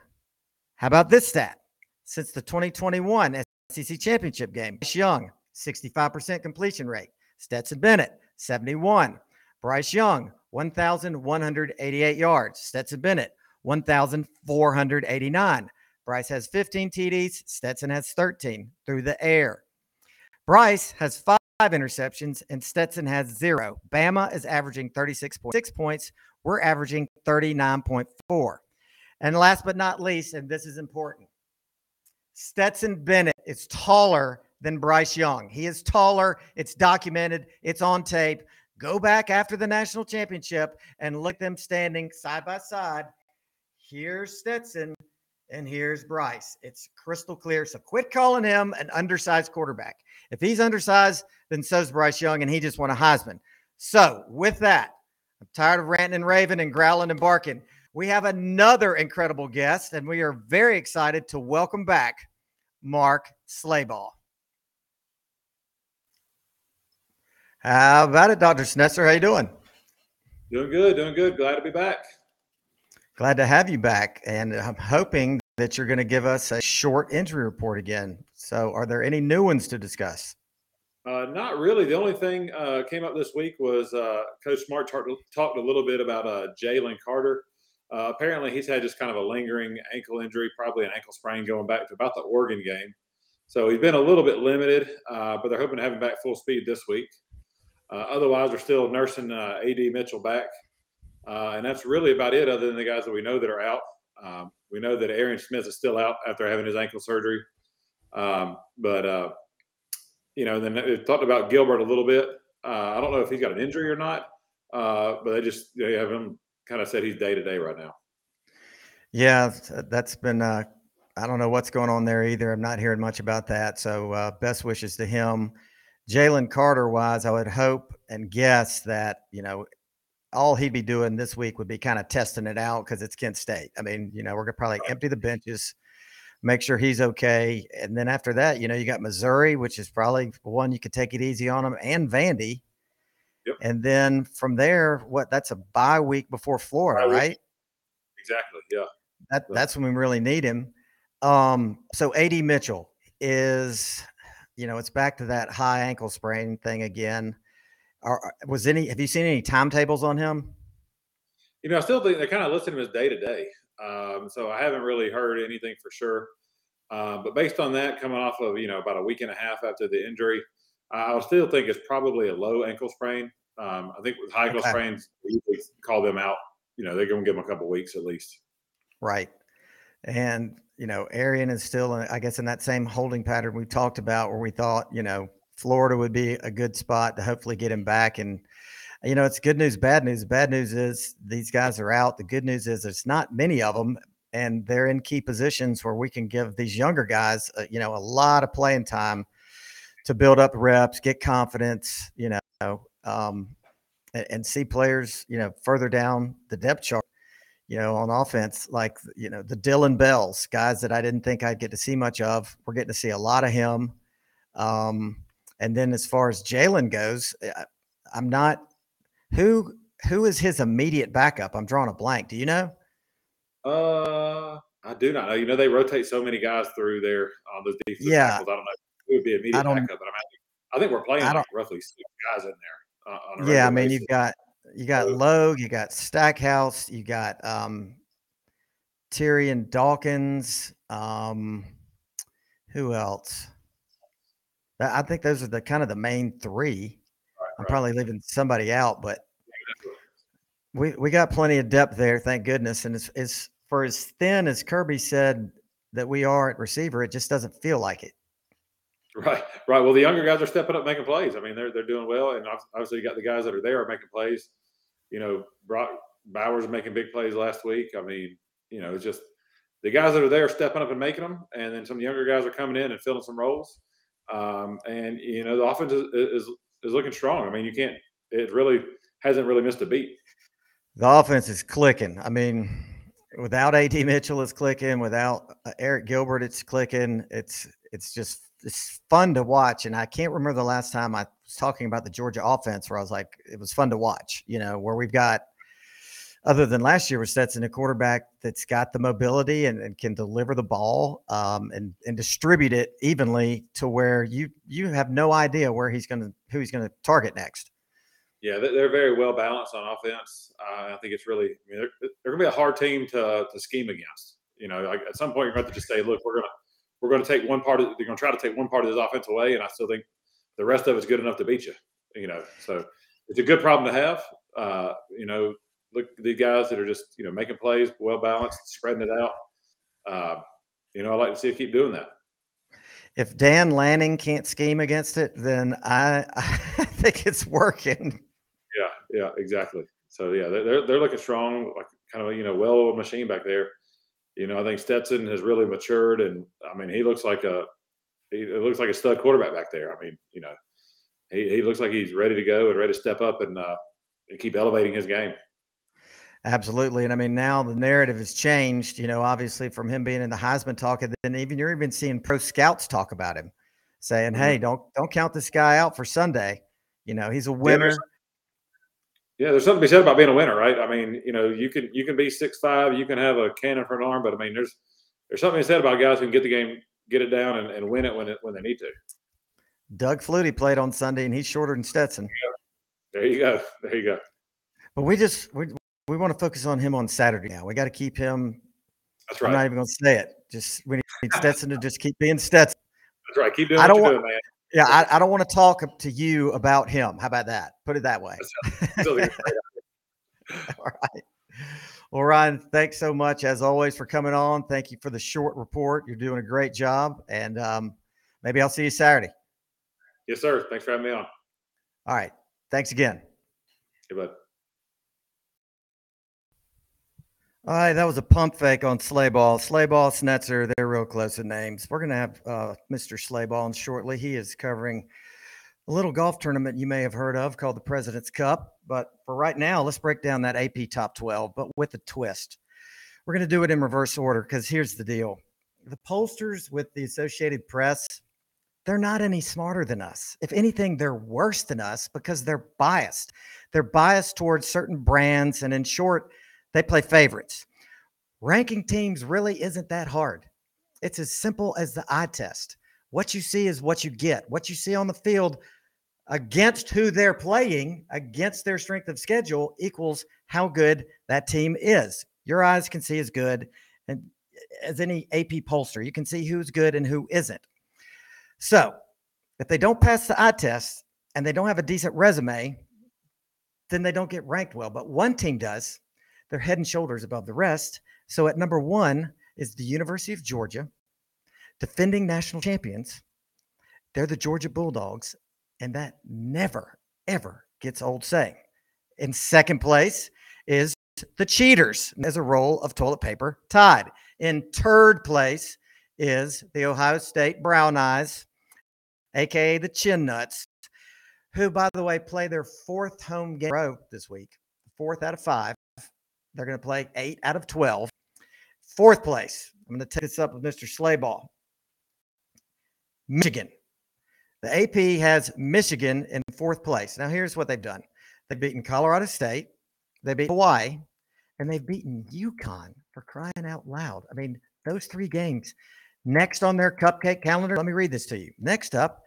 How about this stat? Since the 2021 SEC championship game, Bryce Young, 65% completion rate. Stetson Bennett, 71. Bryce Young, 1,188 yards. Stetson Bennett, 1,489. Bryce has 15 TDs. Stetson has 13 through the air. Bryce has five interceptions and Stetson has zero. Bama is averaging 36.6 points. We're averaging 39.4. And last but not least, and this is important, Stetson Bennett is taller than Bryce Young. He is taller. It's documented. It's on tape. Go back after the national championship and look them standing side by side. Here's Stetson and here's Bryce. It's crystal clear. So quit calling him an undersized quarterback. If he's undersized, then so's Bryce Young, and he just won a Heisman. So with that, I'm tired of ranting and raving and growling and barking. We have another incredible guest, and we are very excited to welcome back Mark Schlabach. How about it, Dr. Schnetzer? How you doing? Doing good, doing good. Glad to be back. Glad to have you back. And I'm hoping that you're going to give us a short injury report again. So, are there any new ones to discuss? Uh, not really. The only thing uh, came up this week was uh, Coach Smart talked, talked a little bit about uh, Jalen Carter. Uh, apparently, he's had just kind of a lingering ankle injury, probably an ankle sprain going back to about the Oregon game. So he's been a little bit limited, uh, but they're hoping to have him back full speed this week. otherwise, they're still nursing AD Mitchell back. and that's really about it, other than the guys that we know that are out. Um, we know that Arian Smith is still out after having his ankle surgery. Um, but you know, then they talked about Gilbert a little bit. Uh, I don't know if he's got an injury or not, uh, but they just they have him kind of said he's day to day right now. Yeah, that's been. Uh, I don't know what's going on there either. I'm not hearing much about that. So uh, best wishes to him. Jalen Carter wise, I would hope and guess that you know all he'd be doing this week would be kind of testing it out because it's Kent State. I mean, you know, we're gonna probably empty the benches make sure he's okay. And then after that, you know, you got Missouri, which is probably one you could take it easy on him, and Vandy. Yep. And then from there, what? That's a bye week before Florida, right? Exactly. Yeah. That that's when we really need him. Um, so AD Mitchell is, you know, it's back to that high ankle sprain thing again. Are, was any? Have you seen any timetables on him? You know, I still think they're kind of listed him as day to day. Um, so I haven't really heard anything for sure. Uh, but based on that, coming off of you know about a week and a half after the injury, I would still think it's probably a low ankle sprain. Um, I think with high ankle okay. sprains, we call them out. You know, they're going to give them a couple weeks at least. Right, and you know, Arian is still, I guess, in that same holding pattern we talked about, where we thought, you know, Florida would be a good spot to hopefully get him back. And you know, it's good news, bad news. Bad news is these guys are out. The good news is there's not many of them, and they're in key positions where we can give these younger guys, uh, you know, a lot of playing time to build up reps, get confidence, you know, um, and, and see players, you know, further down the depth chart you know, on offense, like, you know, the Dillon Bells, guys that I didn't think I'd get to see much of. We're getting to see a lot of him. Um, and then as far as Jalen goes, uh, I'm not who who is his immediate backup? I'm drawing a blank. Do you know? Uh, I do not know. You know, they rotate so many guys through there on those defensive Yeah. tackles. I don't know who would be immediate I don't- backup, but I, mean, I think we're playing I like roughly six guys in there. Uh, Yeah, I mean, basis. you've got you got Logue, you got Stackhouse, you got um Tyrion Dawkins. Um, who else? I think those are the kind of the main three. I'm right. probably leaving somebody out, but we we got plenty of depth there, thank goodness. And it's as for as thin as Kirby said that we are at receiver, it just doesn't feel like it. Right, right. Well, the younger guys are stepping up, making plays. I mean, they're they're doing well, and obviously, you got the guys that are there are making plays. You know, Brock Bowers making big plays last week. I mean, you know, it's just the guys that are there stepping up and making them, and then some younger guys are coming in and filling some roles. Um, and you know, the offense is, is is looking strong. I mean, you can't. It really hasn't really missed a beat. The offense is clicking. I mean, without AD Mitchell, it's clicking. Without uh, Arik Gilbert, it's clicking. It's it's just it's fun to watch. And I can't remember the last time I was talking about the Georgia offense where I was like, it was fun to watch. You know, where we've got other than last year with Stetson, a quarterback that's got the mobility and, and can deliver the ball um, and and distribute it evenly to where you you have no idea where he's going to who he's going to target next. Yeah, they- they're very well balanced on offense. Uh, I think it's really, I mean, they're, they're going to be a hard team to, to scheme against. You know, like at some point you're going to have to just say, look, we're going to we're going to take one part of they're going to try to take one part of this offense away, and I still think the rest of it's good enough to beat you. You know, so it's a good problem to have. Uh, you know, look the guys that are just you know making plays, well balanced, spreading it out. Uh, you know, I like to see it keep doing that. if Dan Lanning can't scheme against it, then I, I think it's working. Yeah, yeah, exactly. So yeah, they're they're, looking strong, like kind of you know well-oiled machine back there. You know, I think Stetson has really matured, and I mean he looks like a he it looks like a stud quarterback back there. I mean, you know, he, he looks like he's ready to go and ready to step up and uh, and keep elevating his game. Absolutely. And I mean, now the narrative has changed, you know, obviously from him being in the Heisman talk, and then even you're even seeing pro scouts talk about him, saying, Mhm. Hey, don't don't count this guy out for Sunday. You know, he's a winner. Yeah, there's something to be said about being a winner, right? I mean, you know, you can you can be six five, you can have a cannon for an arm, but I mean, there's there's something to be said about guys who can get the game, get it down, and, and win it when it when they need to. Doug Flutie played on Sunday and he's shorter than Stetson. There you go. There you go. But we just we we want to focus on him on Saturday now. We got to keep him. That's right. I'm not even gonna say it. Just we need Stetson to just keep being Stetson. That's right. Keep doing I what don't you're want- doing, man. Yeah, I, I don't want to talk to you about him. How about that? Put it that way. Still think it's great. All right. Well, Ryan, thanks so much as always for coming on. Thank you for the short report. You're doing a great job. And um, maybe I'll see you Saturday. Yes, sir. Thanks for having me on. All right. Thanks again. Hey, bud. All right. That was a pump fake on Slayball. Slayball, Snetzer, they're real close in names. We're going to have uh, Mr. Slayball on shortly. He is covering a little golf tournament you may have heard of called the President's Cup. But for right now, let's break down that AP top 12, but with a twist. We're going to do it in reverse order because here's the deal the pollsters with the Associated Press, they're not any smarter than us. If anything, they're worse than us because they're biased. They're biased towards certain brands. And in short, they play favorites. Ranking teams really isn't that hard. It's as simple as the eye test. What you see is what you get. What you see on the field against who they're playing, against their strength of schedule, equals how good that team is. Your eyes can see as good and as any AP pollster. You can see who's good and who isn't. So if they don't pass the eye test and they don't have a decent resume, then they don't get ranked well. But one team does. They're head and shoulders above the rest. So at number one is the University of Georgia, defending national champions. They're the Georgia Bulldogs. And that never, ever gets old saying. In second place is the Cheaters as a roll of toilet paper tied. In third place is the Ohio State Brown Eyes, aka the Chin Nuts, who, by the way, play their fourth home game this week, fourth out of five. They're going to play eight out of 12. Fourth place, I'm going to take this up with Mr. Slayball. Michigan. The AP has Michigan in fourth place. Now, here's what they've done they've beaten Colorado State, they beat Hawaii, and they've beaten UConn for crying out loud. I mean, those three games. Next on their cupcake calendar, let me read this to you. Next up,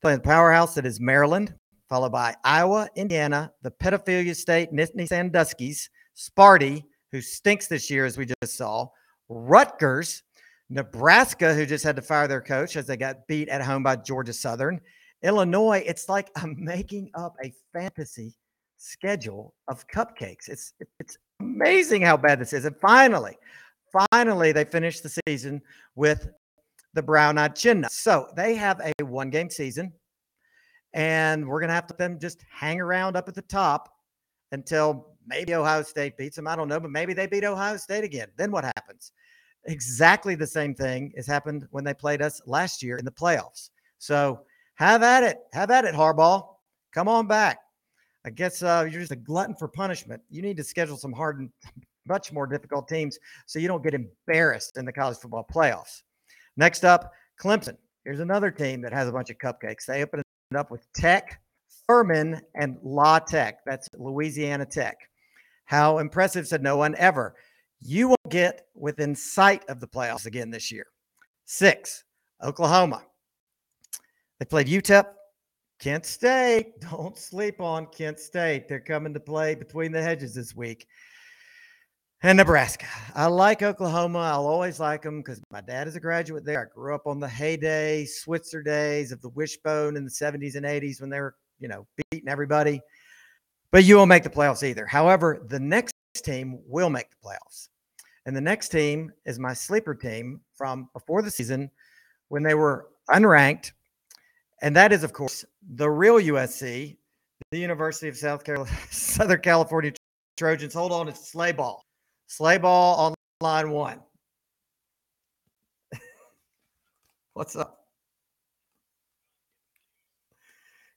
playing the powerhouse that is Maryland, followed by Iowa, Indiana, the pedophilia state, Nittany Sandusky's, Sparty, who stinks this year, as we just saw, Rutgers, Nebraska, who just had to fire their coach as they got beat at home by Georgia Southern, Illinois. It's like I'm making up a fantasy schedule of cupcakes. It's it's amazing how bad this is. And finally, finally, they finished the season with the brown eyed chin. So they have a one game season, and we're going to have to them just hang around up at the top until maybe Ohio State beats them. I don't know, but maybe they beat Ohio State again. Then what happens? Exactly the same thing has happened when they played us last year in the playoffs. So have at it. Have at it, Harbaugh. Come on back. I guess uh, you're just a glutton for punishment. You need to schedule some hard and much more difficult teams so you don't get embarrassed in the college football playoffs. Next up, Clemson. Here's another team that has a bunch of cupcakes. They open it up with Tech, Furman, and La Tech. That's Louisiana Tech. How impressive said no one ever. You will get within sight of the playoffs again this year. Six, Oklahoma. They played UTEP, Kent State. Don't sleep on Kent State. They're coming to play between the hedges this week. And Nebraska. I like Oklahoma. I'll always like them because my dad is a graduate there. I grew up on the heyday, Switzer days of the wishbone in the 70s and 80s when they were, you know, beating everybody. But you won't make the playoffs either. However, the next team will make the playoffs. And the next team is my sleeper team from before the season when they were unranked. And that is, of course, the real USC, the University of South Carolina, Southern California Trojans. Hold on, it's sleigh ball. Sleigh ball on line one. What's up?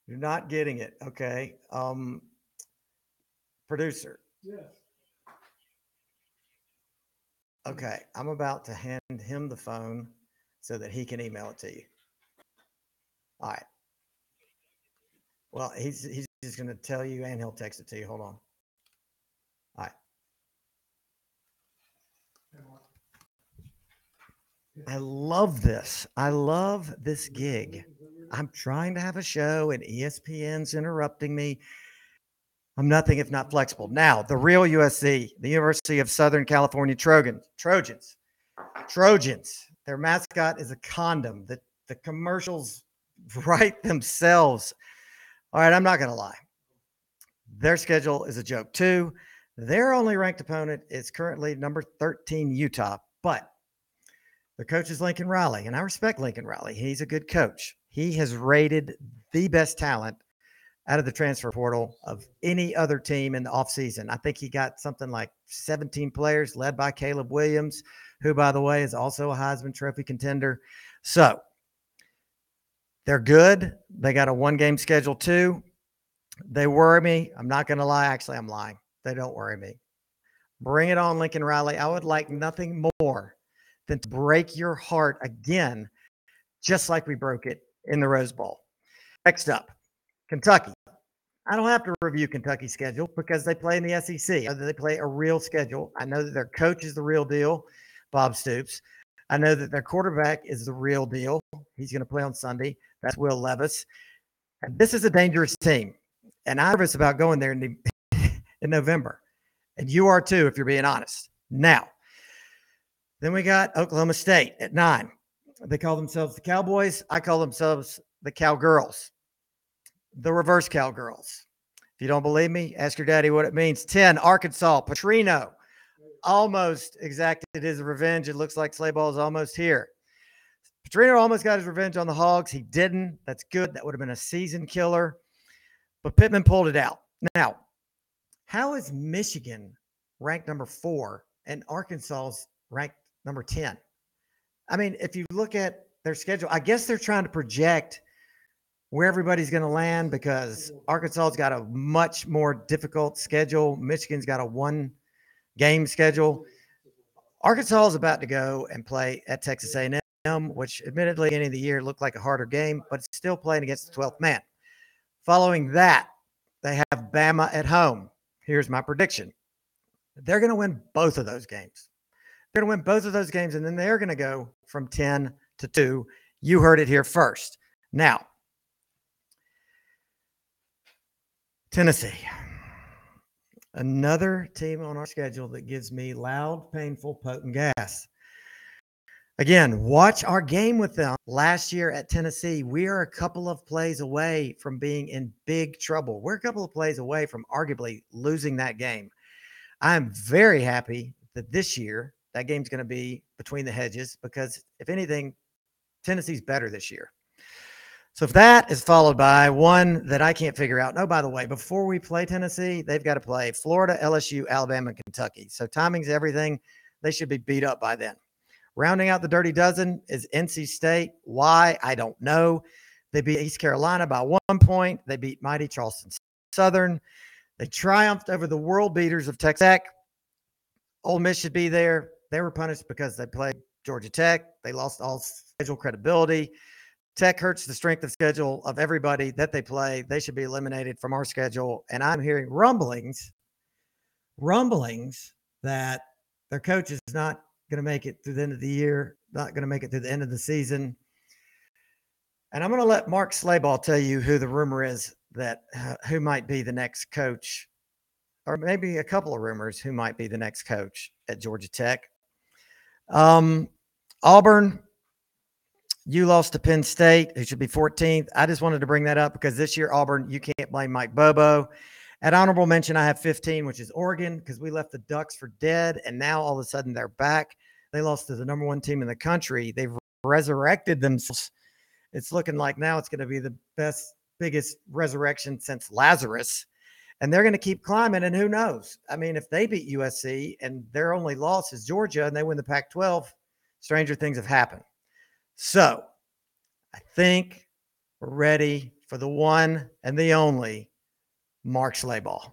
You're not getting it. Okay. Um, producer. Yes. Okay. I'm about to hand him the phone so that he can email it to you. All right. Well, he's he's just going to tell you and he'll text it to you. Hold on. All right. I love this. I love this gig. I'm trying to have a show and ESPN's interrupting me. I'm nothing if not flexible. Now, the real USC, the University of Southern California Trojans, Trojans, Trojans. Their mascot is a condom. The the commercials write themselves. All right, I'm not going to lie. Their schedule is a joke too. Their only ranked opponent is currently number 13 Utah, but the coach is Lincoln Riley, and I respect Lincoln Riley. He's a good coach. He has rated the best talent out of the transfer portal of any other team in the offseason. I think he got something like 17 players led by Caleb Williams, who, by the way, is also a Heisman Trophy contender. So they're good. They got a one game schedule too. They worry me. I'm not going to lie. Actually, I'm lying. They don't worry me. Bring it on, Lincoln Riley. I would like nothing more than to break your heart again, just like we broke it in the Rose Bowl. Next up, Kentucky. I don't have to review Kentucky's schedule because they play in the SEC. They play a real schedule. I know that their coach is the real deal, Bob Stoops. I know that their quarterback is the real deal. He's going to play on Sunday. That's Will Levis. And this is a dangerous team. And I'm nervous about going there in, the, in November. And you are too, if you're being honest. Now, then we got Oklahoma State at nine. They call themselves the Cowboys. I call themselves the Cowgirls, the reverse Cowgirls. If you don't believe me, ask your daddy what it means. 10, Arkansas, Petrino almost exacted his revenge. It looks like Slayball is almost here. Petrino almost got his revenge on the Hogs. He didn't. That's good. That would have been a season killer. But Pittman pulled it out. Now, how is Michigan ranked number four and Arkansas's ranked number 10? I mean, if you look at their schedule, I guess they're trying to project where everybody's going to land because mm. Arkansas's got a much more difficult schedule. Michigan's got a one game schedule. Arkansas is about to go and play at Texas A&M, which admittedly, any of the year looked like a harder game, but it's still playing against the 12th man. Following that, they have Bama at home. Here's my prediction: they're going to win both of those games. They're going to win both of those games, and then they're going to go from 10 to 2. You heard it here first. Now, Tennessee. Another team on our schedule that gives me loud, painful, potent gas. Again, watch our game with them last year at Tennessee. We are a couple of plays away from being in big trouble. We're a couple of plays away from arguably losing that game. I'm very happy that this year that game's going to be between the hedges because, if anything, Tennessee's better this year. So if that is followed by one that I can't figure out. No, by the way, before we play Tennessee, they've got to play Florida, LSU, Alabama, and Kentucky. So timing's everything. They should be beat up by then. Rounding out the dirty dozen is NC State. Why? I don't know. They beat East Carolina by one point. They beat mighty Charleston Southern. They triumphed over the world beaters of Texas Tech. Ole Miss should be there. They were punished because they played Georgia Tech. They lost all schedule credibility. Tech hurts the strength of schedule of everybody that they play. They should be eliminated from our schedule. And I'm hearing rumblings, rumblings that their coach is not going to make it through the end of the year, not going to make it through the end of the season. And I'm going to let Mark Schlabach tell you who the rumor is that uh, who might be the next coach, or maybe a couple of rumors who might be the next coach at Georgia Tech. Um, Auburn, you lost to Penn State, who should be 14th. I just wanted to bring that up because this year, Auburn, you can't blame Mike Bobo. At honorable mention, I have 15, which is Oregon, because we left the Ducks for dead, and now all of a sudden they're back. They lost to the number one team in the country. They've resurrected themselves. It's looking like now it's going to be the best, biggest resurrection since Lazarus. And they're going to keep climbing. And who knows? I mean, if they beat USC and their only loss is Georgia and they win the Pac 12, stranger things have happened. So I think we're ready for the one and the only Mark Schlabach.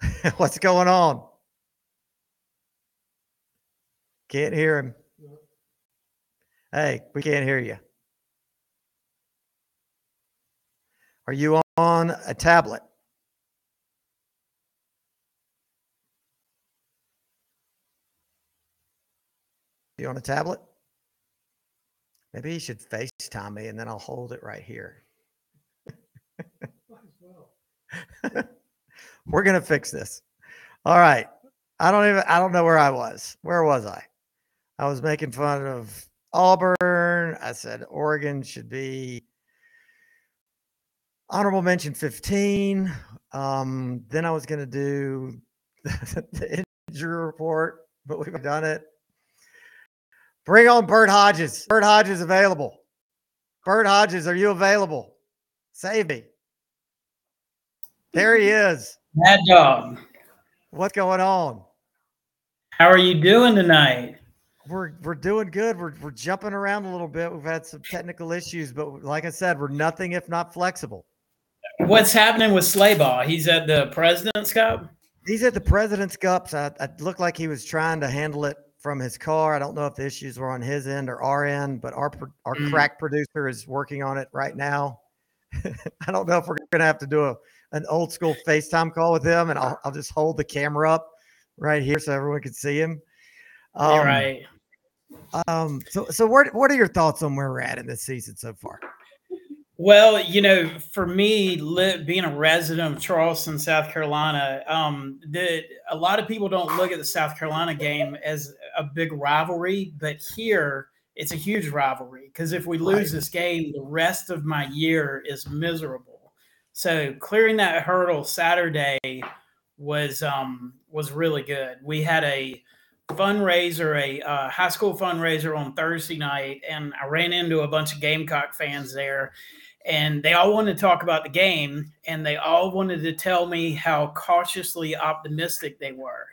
What's going on? Can't hear him. Hey, we can't hear you. Are you on a tablet? You on a tablet? Maybe he should FaceTime me and then I'll hold it right here. We're gonna fix this. All right. I don't even I don't know where I was. Where was I? I was making fun of Auburn. I said Oregon should be honorable mention 15. Um, then I was gonna do the injury report, but we've done it. Bring on Bert Hodges. Bert Hodges available. Bert Hodges, are you available? Save me. There he is. Mad Dawg. What's going on? How are you doing tonight? We're we're doing good. We're we're jumping around a little bit. We've had some technical issues, but like I said, we're nothing if not flexible. What's happening with Schlabach? He's at the President's Cup. He's at the President's Cups. I, I looked like he was trying to handle it from his car. I don't know if the issues were on his end or our end, but our our Mm. crack producer is working on it right now. I don't know if we're going to have to do a an old school FaceTime call with him, and I'll I'll just hold the camera up right here so everyone can see him. All Um, right. Um. So so what what are your thoughts on where we're at in this season so far? Well, you know, for me, li- being a resident of Charleston, South Carolina, um, the, a lot of people don't look at the South Carolina game as a big rivalry, but here it's a huge rivalry because if we lose Right. this game, the rest of my year is miserable. So clearing that hurdle Saturday was um, was really good. We had a fundraiser, a uh, high school fundraiser on Thursday night, and I ran into a bunch of Gamecock fans there, and they all wanted to talk about the game, and they all wanted to tell me how cautiously optimistic they were.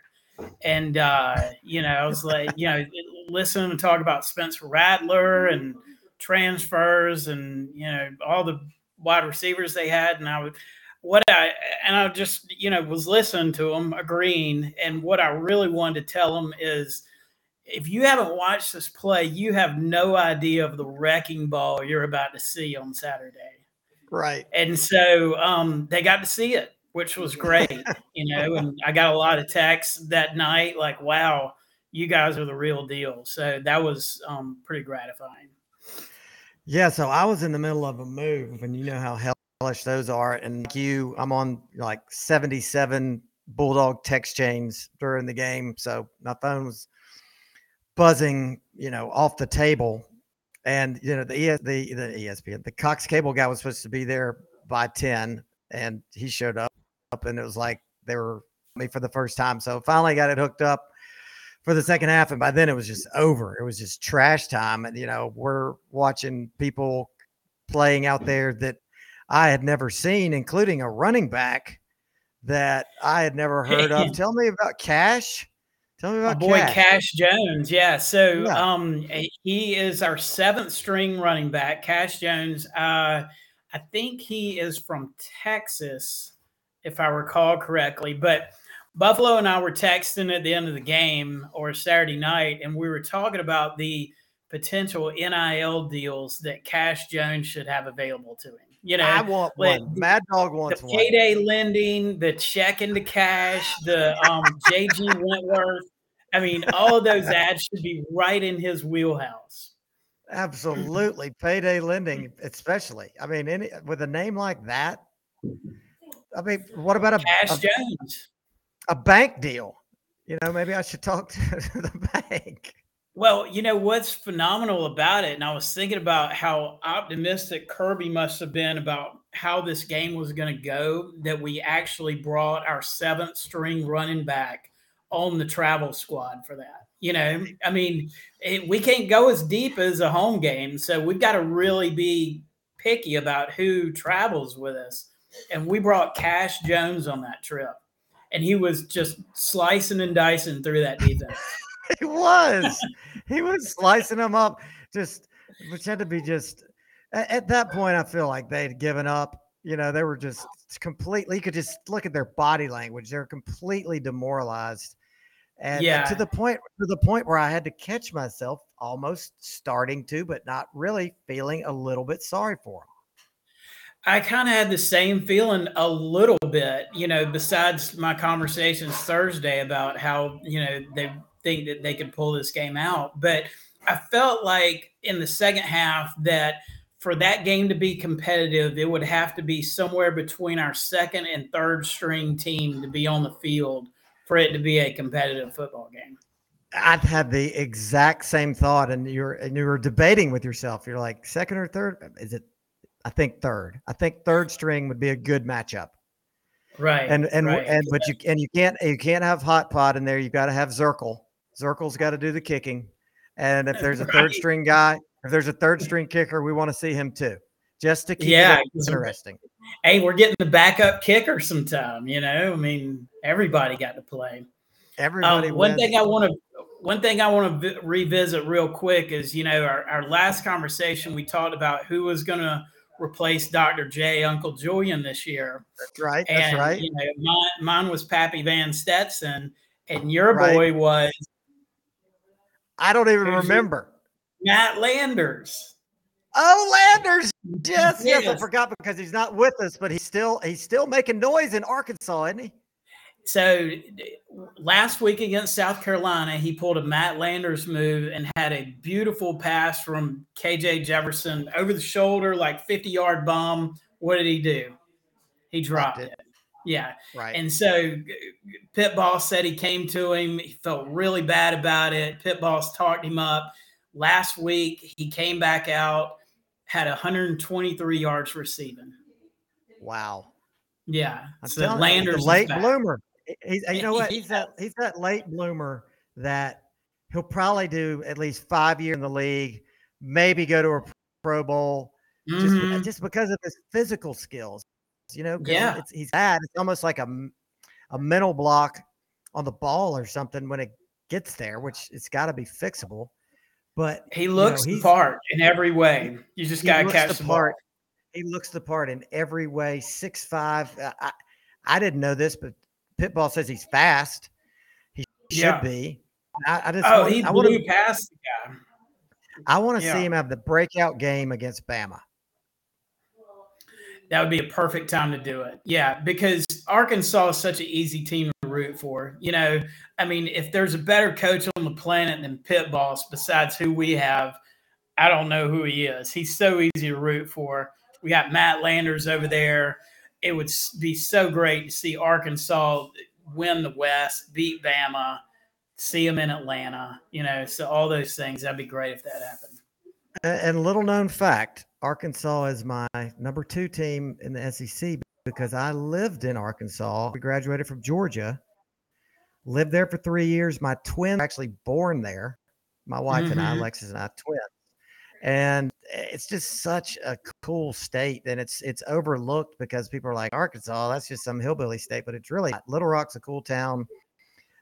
And uh, you know, I was like, you know, listen to talk about Spencer Rattler and transfers, and you know, all the wide receivers they had, and I would what I and I just you know was listening to them, agreeing, and what I really wanted to tell them is, if you haven't watched this play, you have no idea of the wrecking ball you're about to see on Saturday. Right. And so um, they got to see it, which was great, you know. And I got a lot of texts that night, like, "Wow, you guys are the real deal." So that was um, pretty gratifying. Yeah, so I was in the middle of a move, and you know how hellish those are. And like you, I'm on like 77 Bulldog text chains during the game. So my phone was buzzing, you know, off the table. And you know, the ES, the the ESPN, the Cox cable guy was supposed to be there by 10 and he showed up and it was like they were me for the first time. So finally got it hooked up for the second half. And by then it was just over. It was just trash time. And you know, we're watching people playing out there that I had never seen, including a running back that I had never heard of. Tell me about Cash. Tell me about My boy Cash. Cash Jones. Yeah. So Yeah. um he is our seventh string running back, Cash Jones. Uh I think he is from Texas, if I recall correctly. But Buffalo and I were texting at the end of the game or Saturday night, and we were talking about the potential NIL deals that Cash Jones should have available to him. You know, I want one. Mad Dawg wants the one. payday lending, the check into cash, the um, JG Wentworth. I mean, all of those ads should be right in his wheelhouse. Absolutely. Payday lending, especially. I mean, any with a name like that. I mean, what about a, Cash a, Jones. a bank deal? You know, maybe I should talk to the bank. Well, you know what's phenomenal about it, and I was thinking about how optimistic Kirby must have been about how this game was going to go. That we actually brought our seventh string running back on the travel squad for that. You know, I mean, it, we can't go as deep as a home game, so we've got to really be picky about who travels with us. And we brought Cash Jones on that trip, and he was just slicing and dicing through that defense. He was. he was slicing them up. Just pretend to be just at that point, I feel like they'd given up. You know, they were just completely you could just look at their body language. They're completely demoralized. And uh, Yeah. to the point to the point where I had to catch myself almost starting to, but not really feeling a little bit sorry for them. I kind of had the same feeling a little bit, you know, besides my conversations Thursday about how, you know, they think that they could pull this game out. But I felt like in the second half that for that game to be competitive, it would have to be somewhere between our second and third string team to be on the field for it to be a competitive football game. I've had the exact same thought, and you're and you were debating with yourself. You're like second or third? Is it? I think third. I think third string would be a good matchup. Right. And and right. and but you and you can't you can't have hot pot in there. You got to have Zirkel. Zirkel's got to do the kicking. And if there's a third string guy, if there's a third string kicker, we want to see him too, just to keep Yeah, it interesting. hey, we're getting the backup kicker sometime, you know? I mean, everybody got to play. Everybody. Um, one thing I want to one thing I want to vi- revisit real quick is you know our, our last conversation we talked about who was going to replace Dr. J Uncle Julian this year, That's right. That's right. you know mine, mine was Pappy Van Stetson, and your Right. boy was I don't even remember. Matt Landers. Oh, Landers. Yes, yes, I forgot because he's not with us, but he's still he's still making noise in Arkansas, isn't he? So last week against South Carolina, he pulled a Matt Landers move and had a beautiful pass from KJ Jefferson over the shoulder, like 50 yard bomb. What did he do? He dropped it. Yeah. Right. And so g- g- Pit Boss said he came to him. He felt really bad about it. Pit Boss talked him up. Last week, he came back out, had 123 yards receiving. wow. Yeah. I'm so telling you, Landers the late bloomer. He's, you know what? He's that he's that late bloomer that he'll probably do at least five years in the league, maybe go to a Pro Bowl, just, Mhm. just because of his physical skills. You know, Yeah. it's, he's bad. It's almost like a a mental block on the ball or something when it gets there, which it's got to be fixable. But He know, looks the part in every way. You just gotta catch the the ball. part. He looks the part in every way. Six five. Uh, I, I didn't know this, but Pitball says he's fast. He should Yeah. be. I, I just. Oh, want, he I blew to. past the guy. I want to yeah. see him have the breakout game against Bama. That would be a perfect time to do it. Yeah, because Arkansas is such an easy team root for. You know, I mean, if there's a better coach on the planet than Pit Boss besides who we have, I don't know who he is. He's so easy to root for. We got Matt Landers over there. It would be so great to see Arkansas win the West, beat Bama, see them in Atlanta. You know, so all those things. That'd be great if that happened. And little known fact, Arkansas is my number two team in the SEC because I lived in Arkansas. We graduated from Georgia, lived there for three years. My twin actually born there. My wife and I, Mhm. Alexis and I, twins. And it's just such a cool state, and it's it's overlooked because people are like Arkansas. That's just some hillbilly state, but it's really not. Little Rock's a cool town.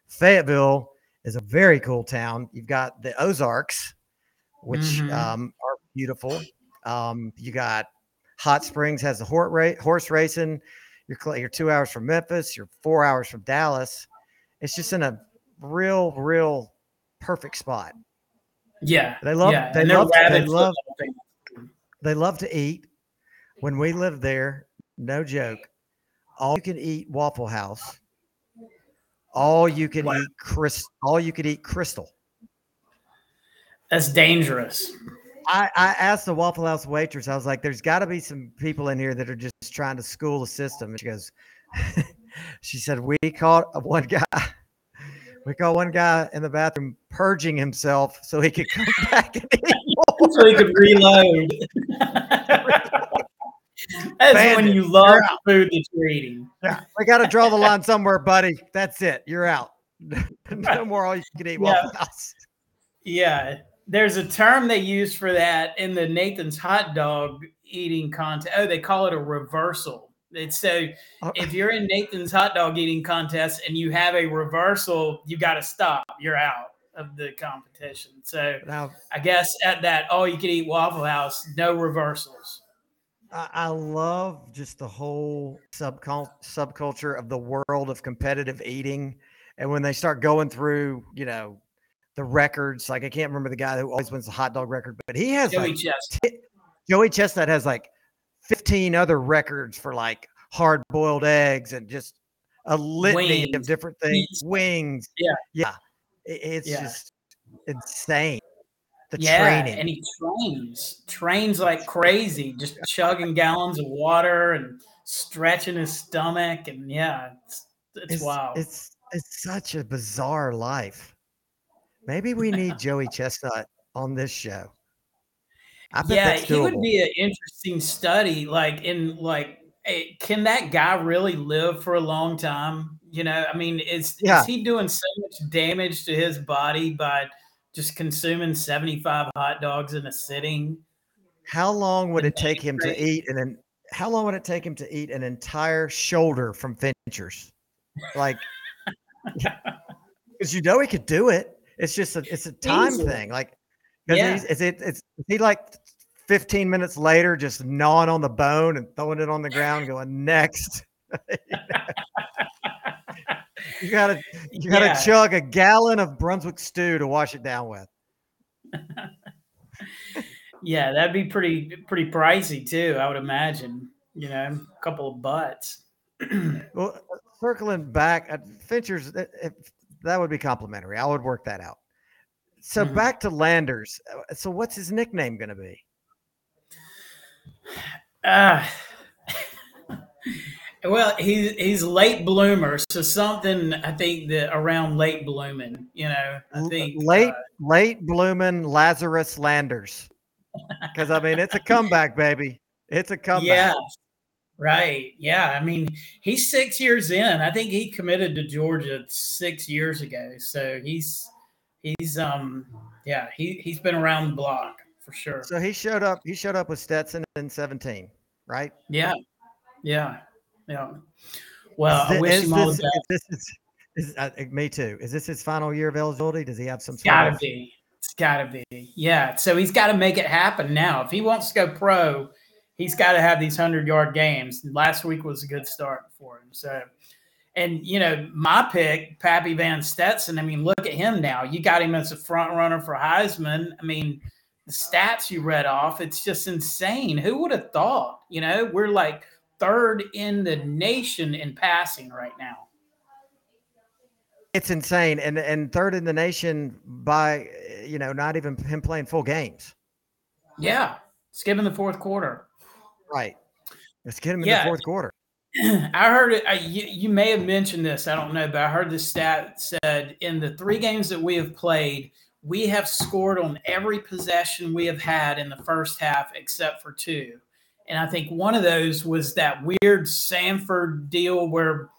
Fayetteville is a very cool town. You've got the Ozarks, which Mhm. um, are beautiful. Um, you got Hot Springs has the horse race, horse racing. You're you're two hours from Memphis. You're four hours from Dallas. It's just in a real, real perfect spot. Yeah, They love- Yeah, they love- they love- They love to eat. When we lived there, no joke, all you can eat Waffle House. All you can Wow. eat Chris. All you could eat Krystal. That's dangerous. I, I asked the Waffle House waitress, I was like, there's got to be some people in here that are just trying to school the system. And she goes, she said, we caught one guy, we caught one guy in the bathroom purging himself so he could come back and eat so he could reload. That's when you love the food that you're eating. Yeah, we got to draw the line somewhere, buddy. That's it. You're out. no more all you can eat Yeah. Yeah, there's a term they use for that in the Nathan's hot dog eating contest. Oh, they call it a reversal. It's so Uh, if you're in Nathan's hot dog eating contest and you have a reversal, you got to stop. You're out of the competition. So Now, I guess at that all you can eat Waffle House, no reversals. I, I love just the whole subcul- subculture of the world of competitive eating. And when they start going through, you know, the records, like I can't remember the guy who always wins the hot dog record, but he has Joey like Chest. Joey Chestnut has like 15 other records for like hard boiled eggs and just a litany of different things. Wings. Yeah. Yeah. It's Yeah. just insane. The yeah, training. and he trains, trains like crazy, just chugging gallons of water and stretching his stomach, and yeah, it's it's, wild. It's it's such a bizarre life. Maybe we need Joey Chestnut on this show. I bet yeah, he would be an interesting study. Like in like, eh, can that guy really live for a long time? You know, I mean, is Yeah. is he doing so much damage to his body by just consuming seventy five hot dogs in a sitting? How long would it take him to eat and then how long would it take him to eat an entire shoulder from Finchers? Like because you know he could do it. It's just a it's a time Easily. thing. Like Yeah. is it it's is he like 15 minutes later just gnawing on the bone and throwing it on the ground, going next. you gotta you gotta Yeah. chug a gallon of Brunswick stew to wash it down with. Yeah, that'd be pretty pretty pricey too. I would imagine. You know, a couple of butts. Well, uh, circling back at Finchers, that- if, that would be complimentary. I would work that out. So Mhm. back to Landers. uh, So what's his nickname going to be? Uh, well, he's he's late bloomer, so something I think that around late blooming. You know, I think late, uh, late blooming Lazarus Landers. Because I mean, it's a comeback, baby. It's a comeback. yeah, right. Yeah, I mean, he's six years in. I think he committed to Georgia six years ago, so he's he's um yeah he he's been around the block for sure. So he showed up. He showed up with Stetson in 17, right? Yeah, yeah, yeah. Well, Is I wish is him all this- the best. is this is- is- uh, me too. Is this his final year of eligibility? Does he have some? It's gotta of- be. It's gotta be. Yeah. So he's got to make it happen now. If he wants to go pro, he's got to have these hundred yard games. Last week was a good start for him. So, and you know, my pick, Pappy Van Stetson. I mean, look at him now. You got him as a front runner for Heisman. I mean, the stats you read off, it's just insane. Who would have thought? You know, we're like third in the nation in passing right now. It's insane, and and third in the nation by you know not even him playing full games. Yeah. Skipping the fourth quarter. Right. Let's get him in Yeah. the fourth quarter. I heard it. I, you, you may have mentioned this. I don't know, but I heard the stat said in the three games that we have played, we have scored on every possession we have had in the first half except for two. And I think one of those was that weird Samford deal where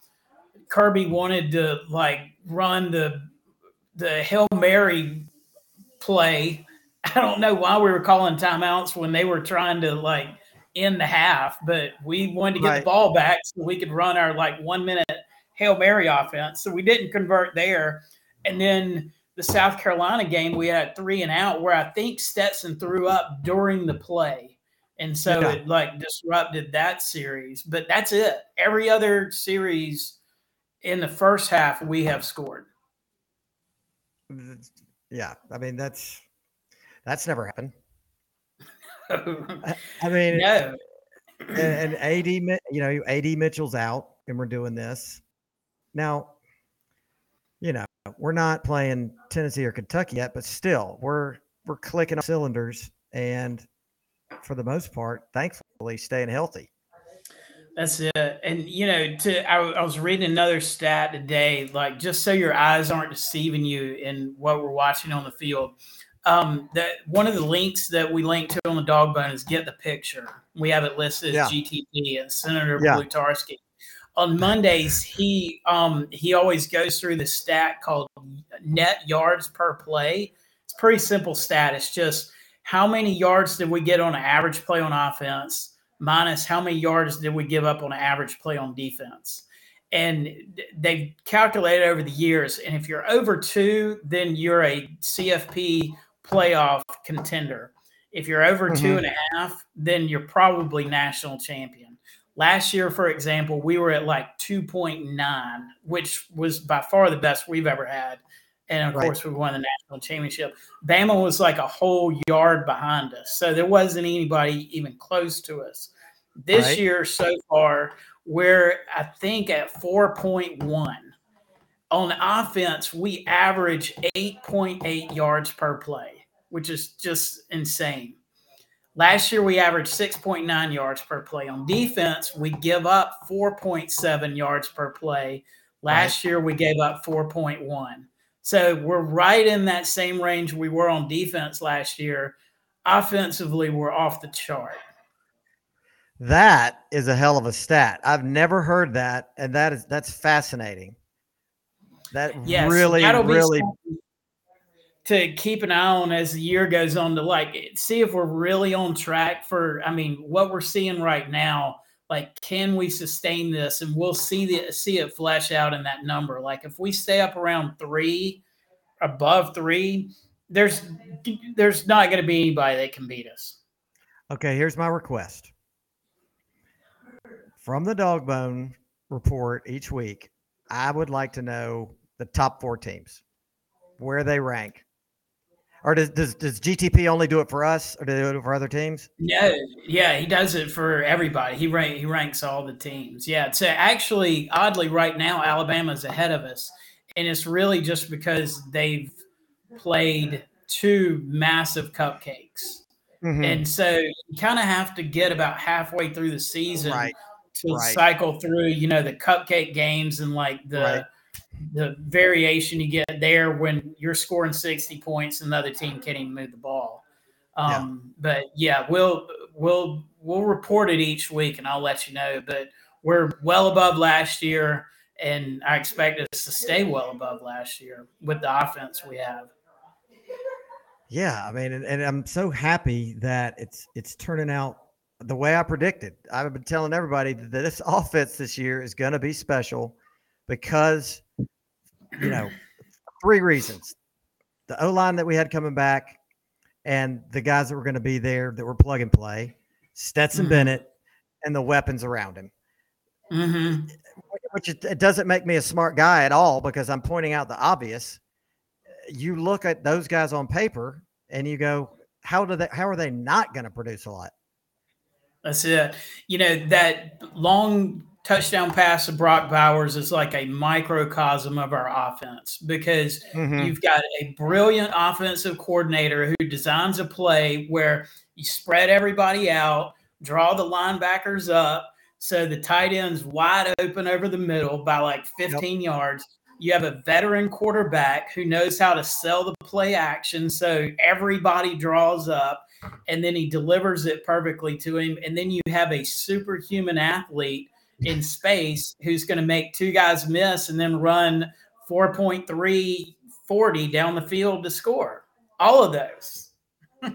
Kirby wanted to like run the the Hail Mary play. I don't know why we were calling timeouts when they were trying to like in the half, but we wanted to get Right. the ball back so we could run our like one minute Hail Mary offense. So we didn't convert there. And then the South Carolina game, we had three and out where I think Stetson threw up during the play. And so Yeah. it like disrupted that series. But that's it. Every other series in the first half, we have scored. Yeah, I mean that's that's never happened. no. I mean, and, and AD, you know, AD Mitchell's out, and we're doing this now. You know, we're not playing Tennessee or Kentucky yet, but still, we're we're clicking on cylinders, and for the most part, thankfully, staying healthy. That's it. And you know, to I, I was reading another stat today, like just so your eyes aren't deceiving you in what we're watching on the field. Um, that one of the links that we link to on the dog bone is get the picture. We have it listed as GTP and Senator Yeah. Blutarsky. On Mondays, he um he always goes through the stat called net yards per play. It's pretty simple stat. It's just how many yards did we get on an average play on offense minus how many yards did we give up on an average play on defense. And they've calculated over the years. And if you're over two, then you're a CFP playoff contender. If you're over two Mhm. and a half, then you're probably national champion. Last year, for example, we were at like 2.9, which was by far the best we've ever had. And of Right. course, we won the national championship. Bama was like a whole yard behind us. So there wasn't anybody even close to us. This Right. year, so far, we're, I think, at 4.1. On offense, we average 8.8 yards per play, which is just insane. Last year, we averaged 6.9 yards per play. On defense, we give up 4.7 yards per play. Last year, we gave up 4.1. So we're right in that same range we were on defense last year. Offensively, we're off the chart. That is a hell of a stat. I've never heard that, and that is that's fascinating. That Yes, really, really something to keep an eye on as the year goes on to like see if we're really on track for. I mean, what we're seeing right now, like, can we sustain this? And we'll see the see it flesh out in that number. Like, if we stay up around three, above three, there's there's not going to be anybody that can beat us. Okay, here's my request. From the dog bone report each week, I would like to know the top four teams, where they rank. Or does, does, does GTP only do it for us or do they do it for other teams? No, yeah, he does it for everybody. He rank, he ranks all the teams. Yeah, so actually, oddly, right now Alabama's ahead of us, and it's really just because they've played two massive cupcakes, Mhm. and so you kind of have to get about halfway through the season Right, to right. cycle through, you know, the cupcake games and like the Right. The variation you get there when you're scoring 60 points and the other team can't even move the ball. Yeah. Um, but yeah, we'll we'll we'll report it each week and I'll let you know. But we're well above last year, and I expect us to stay well above last year with the offense we have. Yeah, I mean, and, and I'm so happy that it's it's turning out the way I predicted. I've been telling everybody that this offense this year is going to be special because, you know, three reasons: the O line that we had coming back, and the guys that were going to be there that were plug and play, Stetson Mhm. Bennett, and the weapons around him. Mm-hmm. Which it, it doesn't make me a smart guy at all because I'm pointing out the obvious. You look at those guys on paper and you go, how do they? How are they not going to produce a lot? That's it. You know, that long touchdown pass to Brock Bowers is like a microcosm of our offense because Mhm. you've got a brilliant offensive coordinator who designs a play where you spread everybody out, draw the linebackers up so the tight end's wide open over the middle by like 15 yards. You have a veteran quarterback who knows how to sell the play action so everybody draws up and then he delivers it perfectly to him. And then you have a superhuman athlete in space who's going to make two guys miss and then run 4.340 down the field to score. All of those. Uh,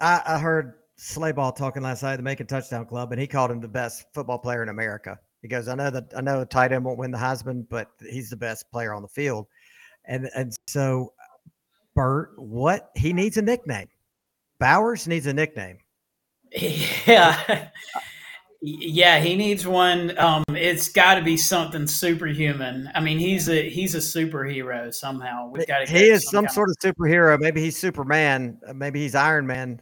I, I heard Slayball talking last night at the Macon Touchdown Club, and he called him the best football player in America. He goes, "I know that I know a tight end won't win the Heisman, but he's the best player on the field." And and so, Bert, what he needs a nickname. Bowers needs a nickname. Yeah. Yeah, he needs one. Um, it's got to be something superhuman. I mean, he's a he's a superhero somehow. We've got to. He is some sort of superhero. Maybe he's Superman. uh, Maybe he's Iron Man.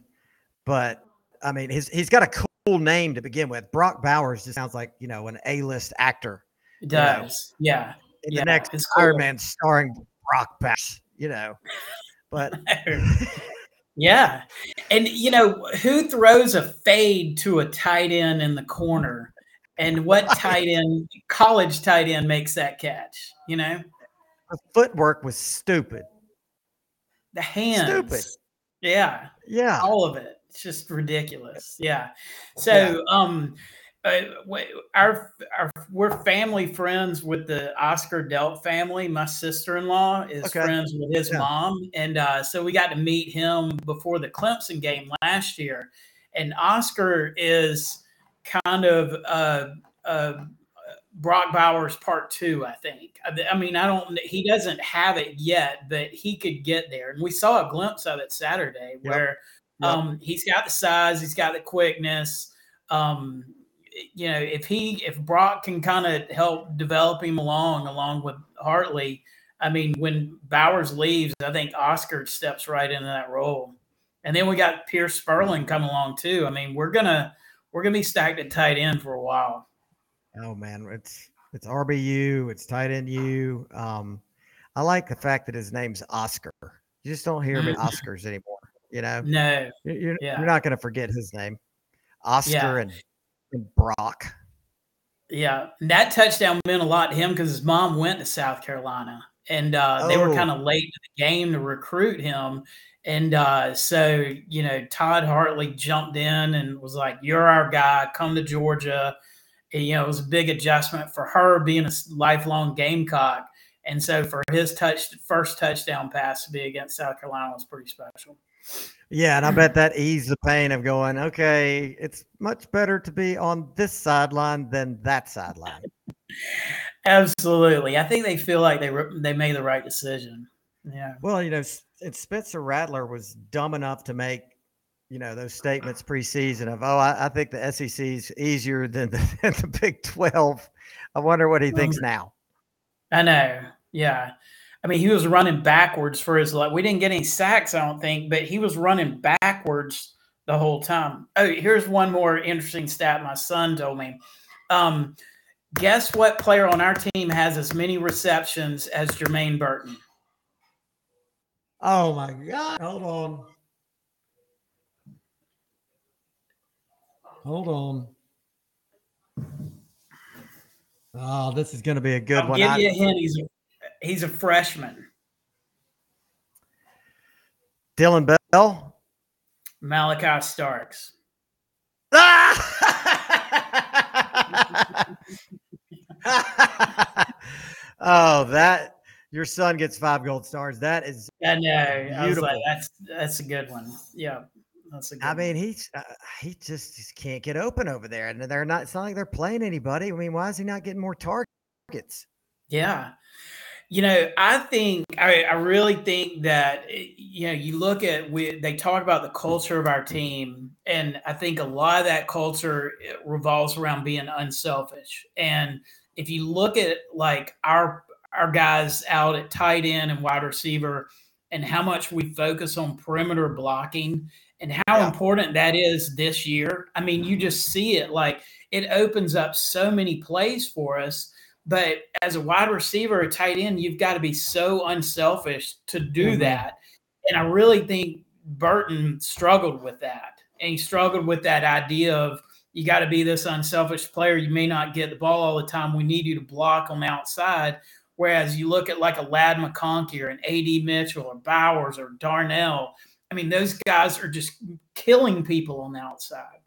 But I mean, he's he's got a cool name to begin with. Brock Bowers just sounds like you know an A-list actor. It does. Yeah. In Yeah, the next it's Iron cool. Man starring Brock Bowers. You know, but Yeah. And you know, who throws a fade to a tight end in the corner? And what tight end, college tight end makes that catch? You know? the footwork was stupid. The hands. Stupid. Yeah. Yeah. All of it. It's just ridiculous. Yeah. So um uh, our, our we're family friends with the Oscar Delp family. My sister-in-law is Okay. friends with his Yeah. mom, and uh, so we got to meet him before the Clemson game last year. And Oscar is kind of uh, uh, Brock Bowers part two, I think. I, I mean, I don't. He doesn't have it yet, but he could get there. And we saw a glimpse of it Saturday, Yep. where Yep. um, he's got the size, he's got the quickness. Um, you know, if he if Brock can kind of help develop him along along with Hartley, I mean, when Bowers leaves, I think Oscar steps right into that role. And then we got Pearce Spurlin coming along too. I mean, we're gonna we're gonna be stacked at tight end for a while. Oh man, it's it's RBU, it's tight end U. Um, I like the fact that his name's Oscar. You just don't hear him Mhm. Oscars anymore. You know, No, you're, you're, Yeah. you're not going to forget his name, Oscar Yeah. and Brock. Yeah, that touchdown meant a lot to him because his mom went to South Carolina, and uh, they were Oh. kind of late to the game to recruit him. And uh, so, you know, Todd Hartley jumped in and was like, "You're our guy. Come to Georgia." And, you know, it was a big adjustment for her being a lifelong Gamecock, and so for his touch first touchdown pass to be against South Carolina was pretty special. Yeah, and I bet that eased the pain of going. Okay, it's much better to be on this sideline than that sideline. Absolutely, I think they feel like they re- they made the right decision. Yeah. Well, you know, and Spencer Rattler was dumb enough to make, you know, those statements preseason of, oh, I, I think the SEC's easier than the, than the Big 12. I wonder what he thinks now. I know. Yeah. I mean, he was running backwards for his life. We didn't get any sacks, I don't think, but he was running backwards the whole time. Oh, here's one more interesting stat my son told me. Um, guess what player on our team has as many receptions as Jermaine Burton? Oh my God. Hold on. Hold on. Oh, this is going to be a good I'll one. give you a hint. He's a, he's a freshman. Dillon Bell. Malachi Starks. Ah! oh, that your son gets five gold stars. That is. I know. I was like, that's that's a good one. Yeah, that's a good. I mean, he's uh, he just, just can't get open over there, and they're not. It's not like they're playing anybody. I mean, why is he not getting more targets? Yeah. You know, I think I, I really think that you know you look at we they talk about the culture of our team, and I think a lot of that culture eh, revolves around being unselfish. And if you look at like our our guys out at tight end and wide receiver, and how much we focus on perimeter blocking, and how Yeah. important that is this year. I mean, you just see it like it opens up so many plays for us. But as a wide receiver, a tight end, you've got to be so unselfish to do Mhm. that. And I really think Burton struggled with that. And he struggled with that idea of you got to be this unselfish player. You may not get the ball all the time. We need you to block on the outside. Whereas you look at like a Ladd McConkey or an AD Mitchell or Bowers or Darnell, I mean, those guys are just killing people on the outside.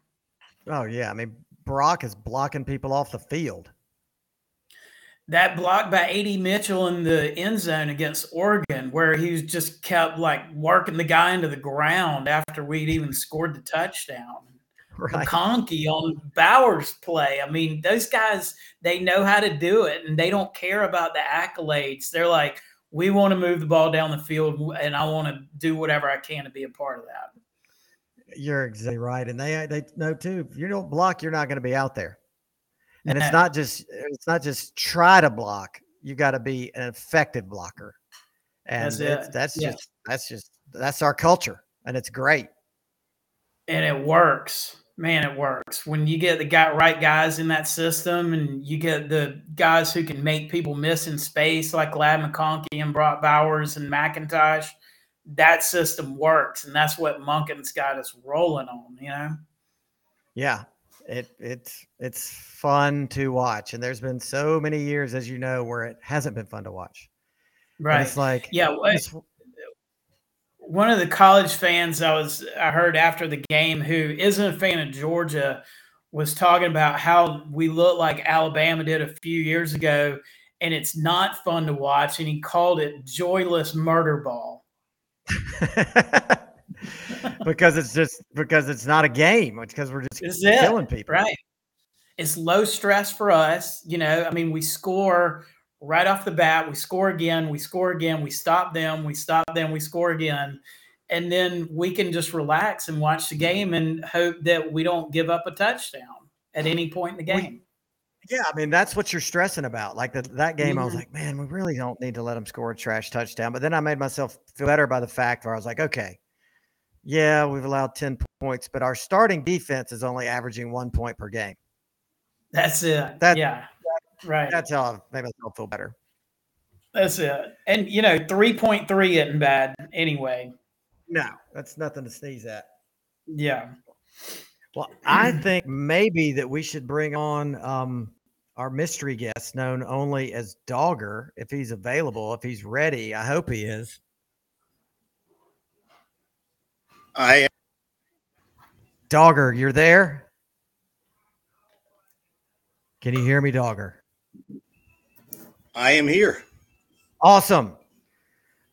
Oh yeah, I mean, Brock is blocking people off the field. That block by AD Mitchell in the end zone against Oregon, where he was just kept like working the guy into the ground after we'd even scored the touchdown. Right. McConkey on Bowers play. I mean, those guys, they know how to do it and they don't care about the accolades. They're like, we want to move the ball down the field and I want to do whatever I can to be a part of that. You're exactly right, and they they know too. If you don't block, you're not going to be out there. And it's not just it's not just try to block. You got to be an effective blocker, and That's it. Uh, that's Yeah. just that's just that's our culture, and it's great. and it works man it works when you get the guy right guys in that system and you get the guys who can make people miss in space like ladd mcconkey and brock bowers and mcintosh that system works and that's what monken's got us rolling on you know Yeah, it it's it's fun to watch, and there's been so many years, as you know, where it hasn't been fun to watch. And right it's like yeah wha- it's- one of the college fans I was I heard after the game who isn't a fan of Georgia was talking about how we look like Alabama did a few years ago and it's not fun to watch and he called it joyless murder ball. because it's just because it's not a game. Because we're just This is it, killing people. Right. It's low stress for us, you know. I mean, we score right off the bat, we score again, we score again, we stop them, we stop them, we score again. And then we can just relax and watch the game and hope that we don't give up a touchdown at any point in the We- game. Yeah, I mean that's what you're stressing about. Like the, that game, I was Mhm. like, man, we really don't need to let them score a trash touchdown. But then I made myself feel better by the fact where I was like, okay, yeah, we've allowed ten points, but our starting defense is only averaging one point per game. That's it. That- yeah. Right. That's how I made myself feel better. That's it. And you know, 3.3 isn't bad anyway. No, that's nothing to sneeze at. Yeah. Well, I think maybe that we should bring on um, our mystery guest, known only as Dogger, if he's available, if he's ready. I hope he is. I am. Dogger, you're there? Can you hear me, Dogger? I am here. Awesome.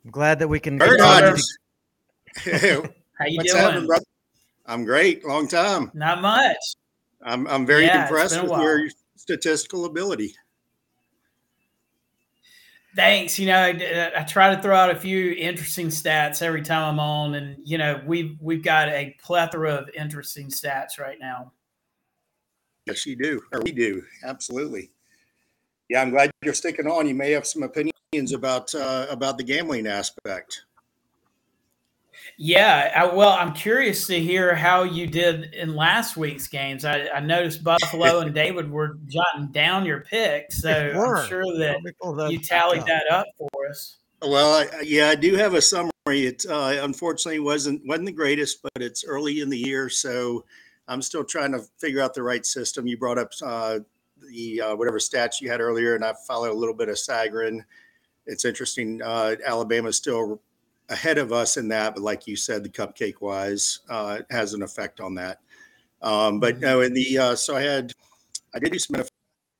I'm glad that we can. Bird continue to- How you What's doing? happening, brother? I'm great. Long time. Not much. I'm I'm very Yeah, impressed with your statistical ability. Thanks. You know, I, I try to throw out a few interesting stats every time I'm on, and you know, we've we've got a plethora of interesting stats right now. Yes, you do. Or we do. Absolutely. Yeah, I'm glad you're sticking on. You may have some opinions about uh, about the gambling aspect. Yeah, I, well, I'm curious to hear how you did in last week's games. I, I noticed Buffalo and David were jotting down your picks, so I'm sure that Let me pull those you tallied up. that up for us. Well, I, yeah, I do have a summary. It uh, unfortunately wasn't wasn't the greatest, but it's early in the year, so I'm still trying to figure out the right system. You brought up uh, the uh, whatever stats you had earlier, and I followed a little bit of Sagarin. It's interesting. Uh, Alabama's still ahead of us in that, but like you said, the cupcake wise uh, has an effect on that. Um, but no, in the uh, so I had I did do some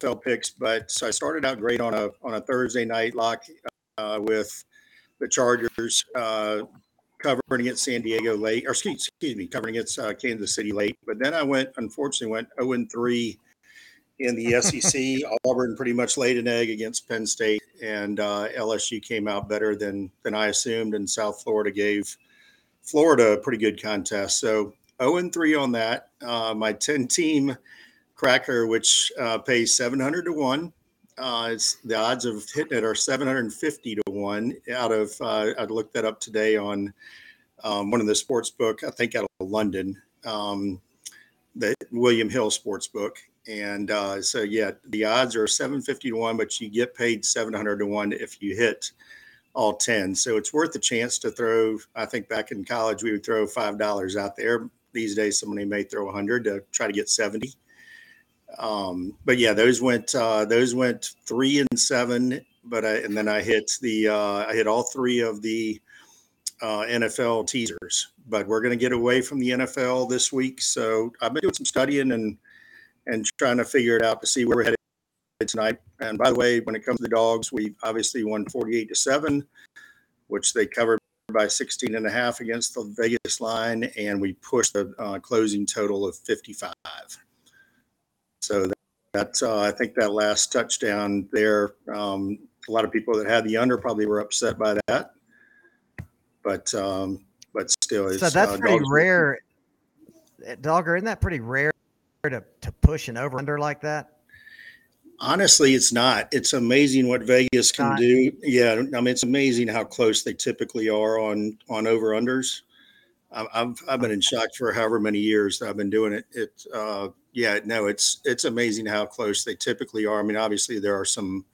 NFL picks, but so I started out great on a on a Thursday night lock uh, with the Chargers uh, covering against San Diego late, or excuse, excuse me, covering against uh, Kansas City late. But then I went, unfortunately, went 0 and 3 in the SEC. Auburn pretty much laid an egg against Penn State, and uh, LSU came out better than than I assumed, and South Florida gave Florida a pretty good contest. So 0 and 3 on that. Uh, my 10 team cracker, which uh, pays 700 to 1. Uh, it's the odds of hitting it are 750 to 1 out of, uh, I looked that up today on um, one of the sports book, I think out of London, um, the William Hill sports book. And uh, so, yeah, the odds are 750 to 1, but you get paid 700 to 1 if you hit all 10. So it's worth the chance to throw. I think back in college, we would throw $5 out there. These days, somebody may throw 100 to try to get 70. Um, but yeah, those went uh, those went three and seven. But I, and then I hit the uh, I hit all three of the uh, NFL teasers. But we're going to get away from the NFL this week, so I've been doing some studying and and trying to figure it out to see where we're headed tonight. And by the way, when it comes to the dogs, we obviously won 48 to 7, which they covered by 16 and a half against the Vegas line, and we pushed the uh, closing total of 55. So that's, uh, I think that last touchdown there, um, a lot of people that had the under probably were upset by that. But, um, but still, so that's uh, pretty rare. Uh, Dogger, isn't that pretty rare to, to push an over under like that? Honestly, it's not. It's amazing what Vegas can Not. do. Yeah, I mean, it's amazing how close they typically are on on over unders. I've I've I've been in shock for however many years that I've been doing it. It uh, yeah, no, it's it's amazing how close they typically are. I mean, obviously there are some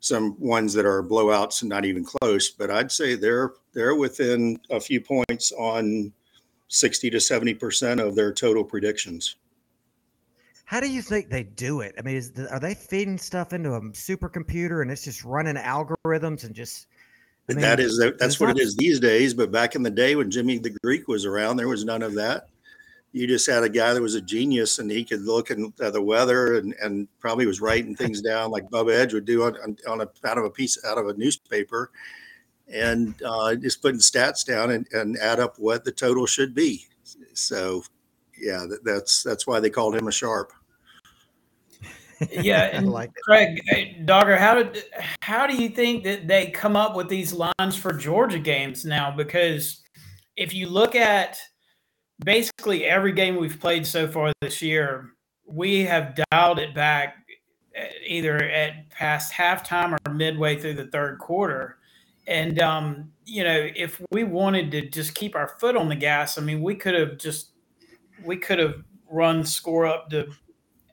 some ones that are blowouts and not even close, but I'd say they're they're within a few points on sixty to seventy percent of their total predictions. How do you think they do it? I mean, is the, are they feeding stuff into a supercomputer and it's just running algorithms and just? I mean, that is that's what it is these days. But back in the day when Jimmy the Greek was around, there was none of that. You just had a guy that was a genius, and he could look at the weather and, and probably was writing things down like Bubba Edge would do on, on, on a out of a piece out of a newspaper, and uh, just putting stats down and, and add up what the total should be. So, yeah, that, that's that's why they called him a sharp. Yeah, and like. Craig Dogger, how did how do you think that they come up with these lines for Georgia games now? Because if you look at basically every game we've played so far this year, we have dialed it back uh, either at past halftime or midway through the third quarter. And um, you know, if we wanted to just keep our foot on the gas, I mean, we could have just we could have run score up to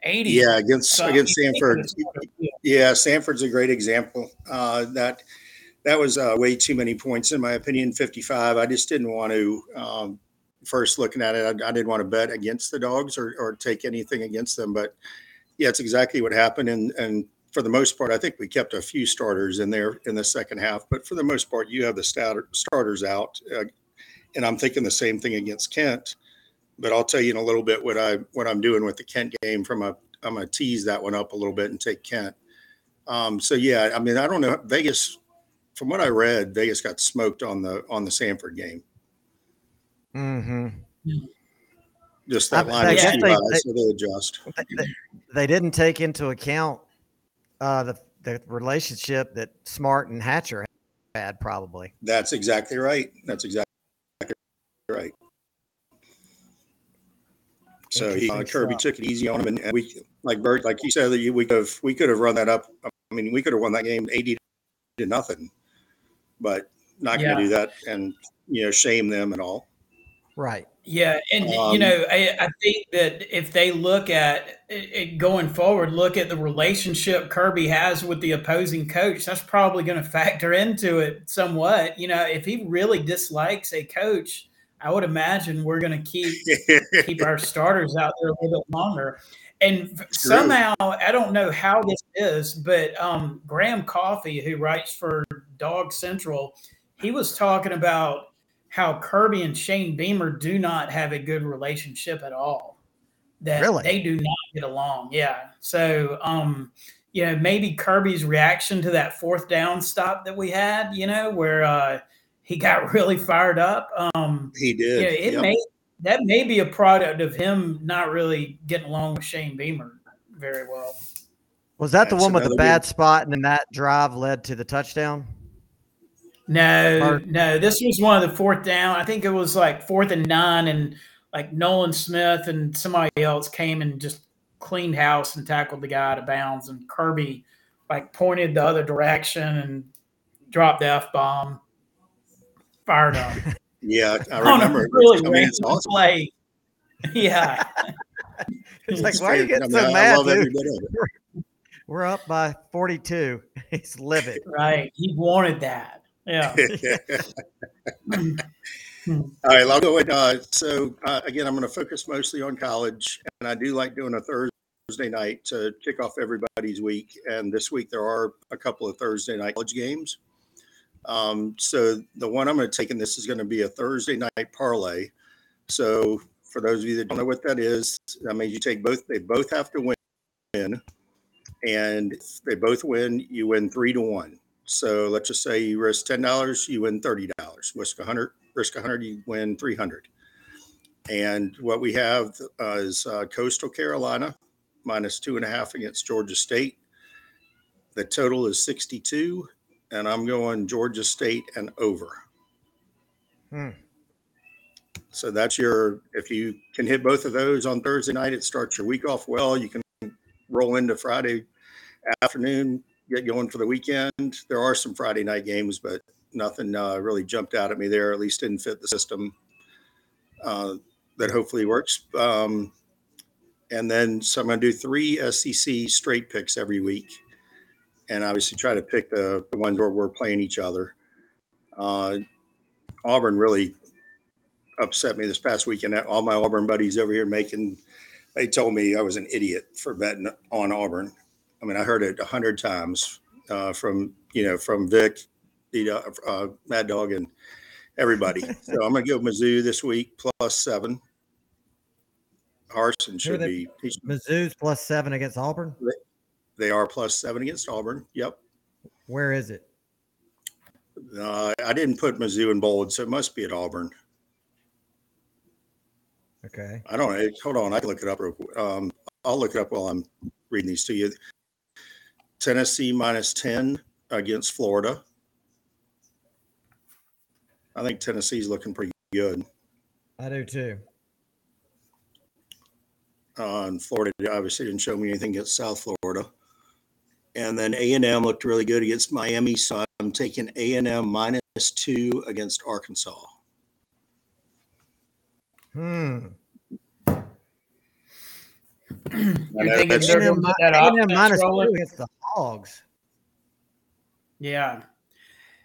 eighty. Yeah, against So, against Samford. it's sort of- yeah. Samford's a great example. Uh, that that was uh, way too many points in my opinion. Fifty-five. I just didn't want to. Um, first looking at it, I, I didn't want to bet against the dogs or, or take anything against them. But yeah, it's exactly what happened. And and for the most part, I think we kept a few starters in there in the second half. But for the most part, you have the starter, starters out. Uh, and I'm thinking the same thing against Kent. But I'll tell you in a little bit what I what I'm doing with the Kent game. From a I'm gonna tease that one up a little bit and take Kent. Um, so yeah, I mean, I don't know. Vegas, from what I read, Vegas got smoked on the on the Samford game. Mm-hmm. Just that I- line I guess they- they- so they adjust. They, they didn't take into account uh, the the relationship that Smart and Hatcher had, probably. That's exactly right. That's exactly right. So he, uh, Kirby took it easy on him, and, and we, like Bert, like you said, that you- we could have we could have run that up. I mean, we could have won that game eighty to nothing, but not going to Yeah. do that and you know shame them and all. Right. Yeah, and you Um, know, I, I think that if they look at it, it going forward, look at the relationship Kirby has with the opposing coach, that's probably going to factor into it somewhat. You know, if he really dislikes a coach, I would imagine we're going to keep keep our starters out there a little bit longer. And f- somehow, I don't know how this is, but um, Graham Coffee, who writes for Dog Central, he was talking about how Kirby and Shane Beamer do not have a good relationship at all. That Really? they do not get along. Yeah. So, um, you know, maybe Kirby's reaction to that fourth down stop that we had, you know, where uh, he got really fired up. Um, he did. Yeah, it yep. may that may be a product of him not really getting along with Shane Beamer very well. Was that That's the one with the bad spot and then that drive led to the touchdown? No, or, no. This was one of the fourth down. I think it was like fourth and nine, and like Nolan Smith and somebody else came and just cleaned house and tackled the guy out of bounds, and Kirby like pointed the other direction and dropped the f bomb, fired up. yeah, I remember. really I mean, it's awesome. play. Yeah. it's like, why are you getting I mean, so mad? Dude? We're up by 42. He's livid. Right. He wanted that. Yeah. All right, I'll go with. Uh, so uh, again, I'm going to focus mostly on college, and I do like doing a Thursday night to kick off everybody's week. And this week there are a couple of Thursday night college games. Um, so the one I'm going to take in this is going to be a Thursday night parlay. So for those of you that don't know what that is, that means you take both. They both have to win, and if they both win, you win three to one. So let's just say you risk ten dollars, you win thirty dollars. Risk a hundred, risk a hundred, you win three hundred. And what we have uh, is uh, Coastal Carolina minus two and a half against Georgia State. The total is sixty-two, and I'm going Georgia State and over. Hmm. So that's your. If you can hit both of those on Thursday night, it starts your week off well. You can roll into Friday afternoon, get going for the weekend. There are some Friday night games, but nothing uh, really jumped out at me there. At least didn't fit the system uh, that hopefully works. Um, and then so I'm going to do three SEC straight picks every week, and obviously try to pick the, the ones where we're playing each other. Uh, Auburn really upset me this past weekend. All my Auburn buddies over here making, they told me I was an idiot for betting on Auburn. I mean, I heard it a hundred times uh, from you know from Vic, uh, Mad Dawg, and everybody. so I'm going to go Mizzou this week plus seven. Harsin should be Mizzou's plus seven against Auburn. They are plus seven against Auburn. Yep. Where is it? Uh, I didn't put Mizzou in bold, so it must be at Auburn. Okay. I don't know. Hold on. I can look it up. Real quick. Um, I'll look it up while I'm reading these to you. Tennessee minus 10 against Florida. I think Tennessee's looking pretty good. I do too. Uh, and Florida obviously didn't show me anything against South Florida. And then A and M looked really good against Miami, so I'm taking A and M minus two against Arkansas. Hmm. You're thinking they're going to that minus two against the Hogs. Yeah.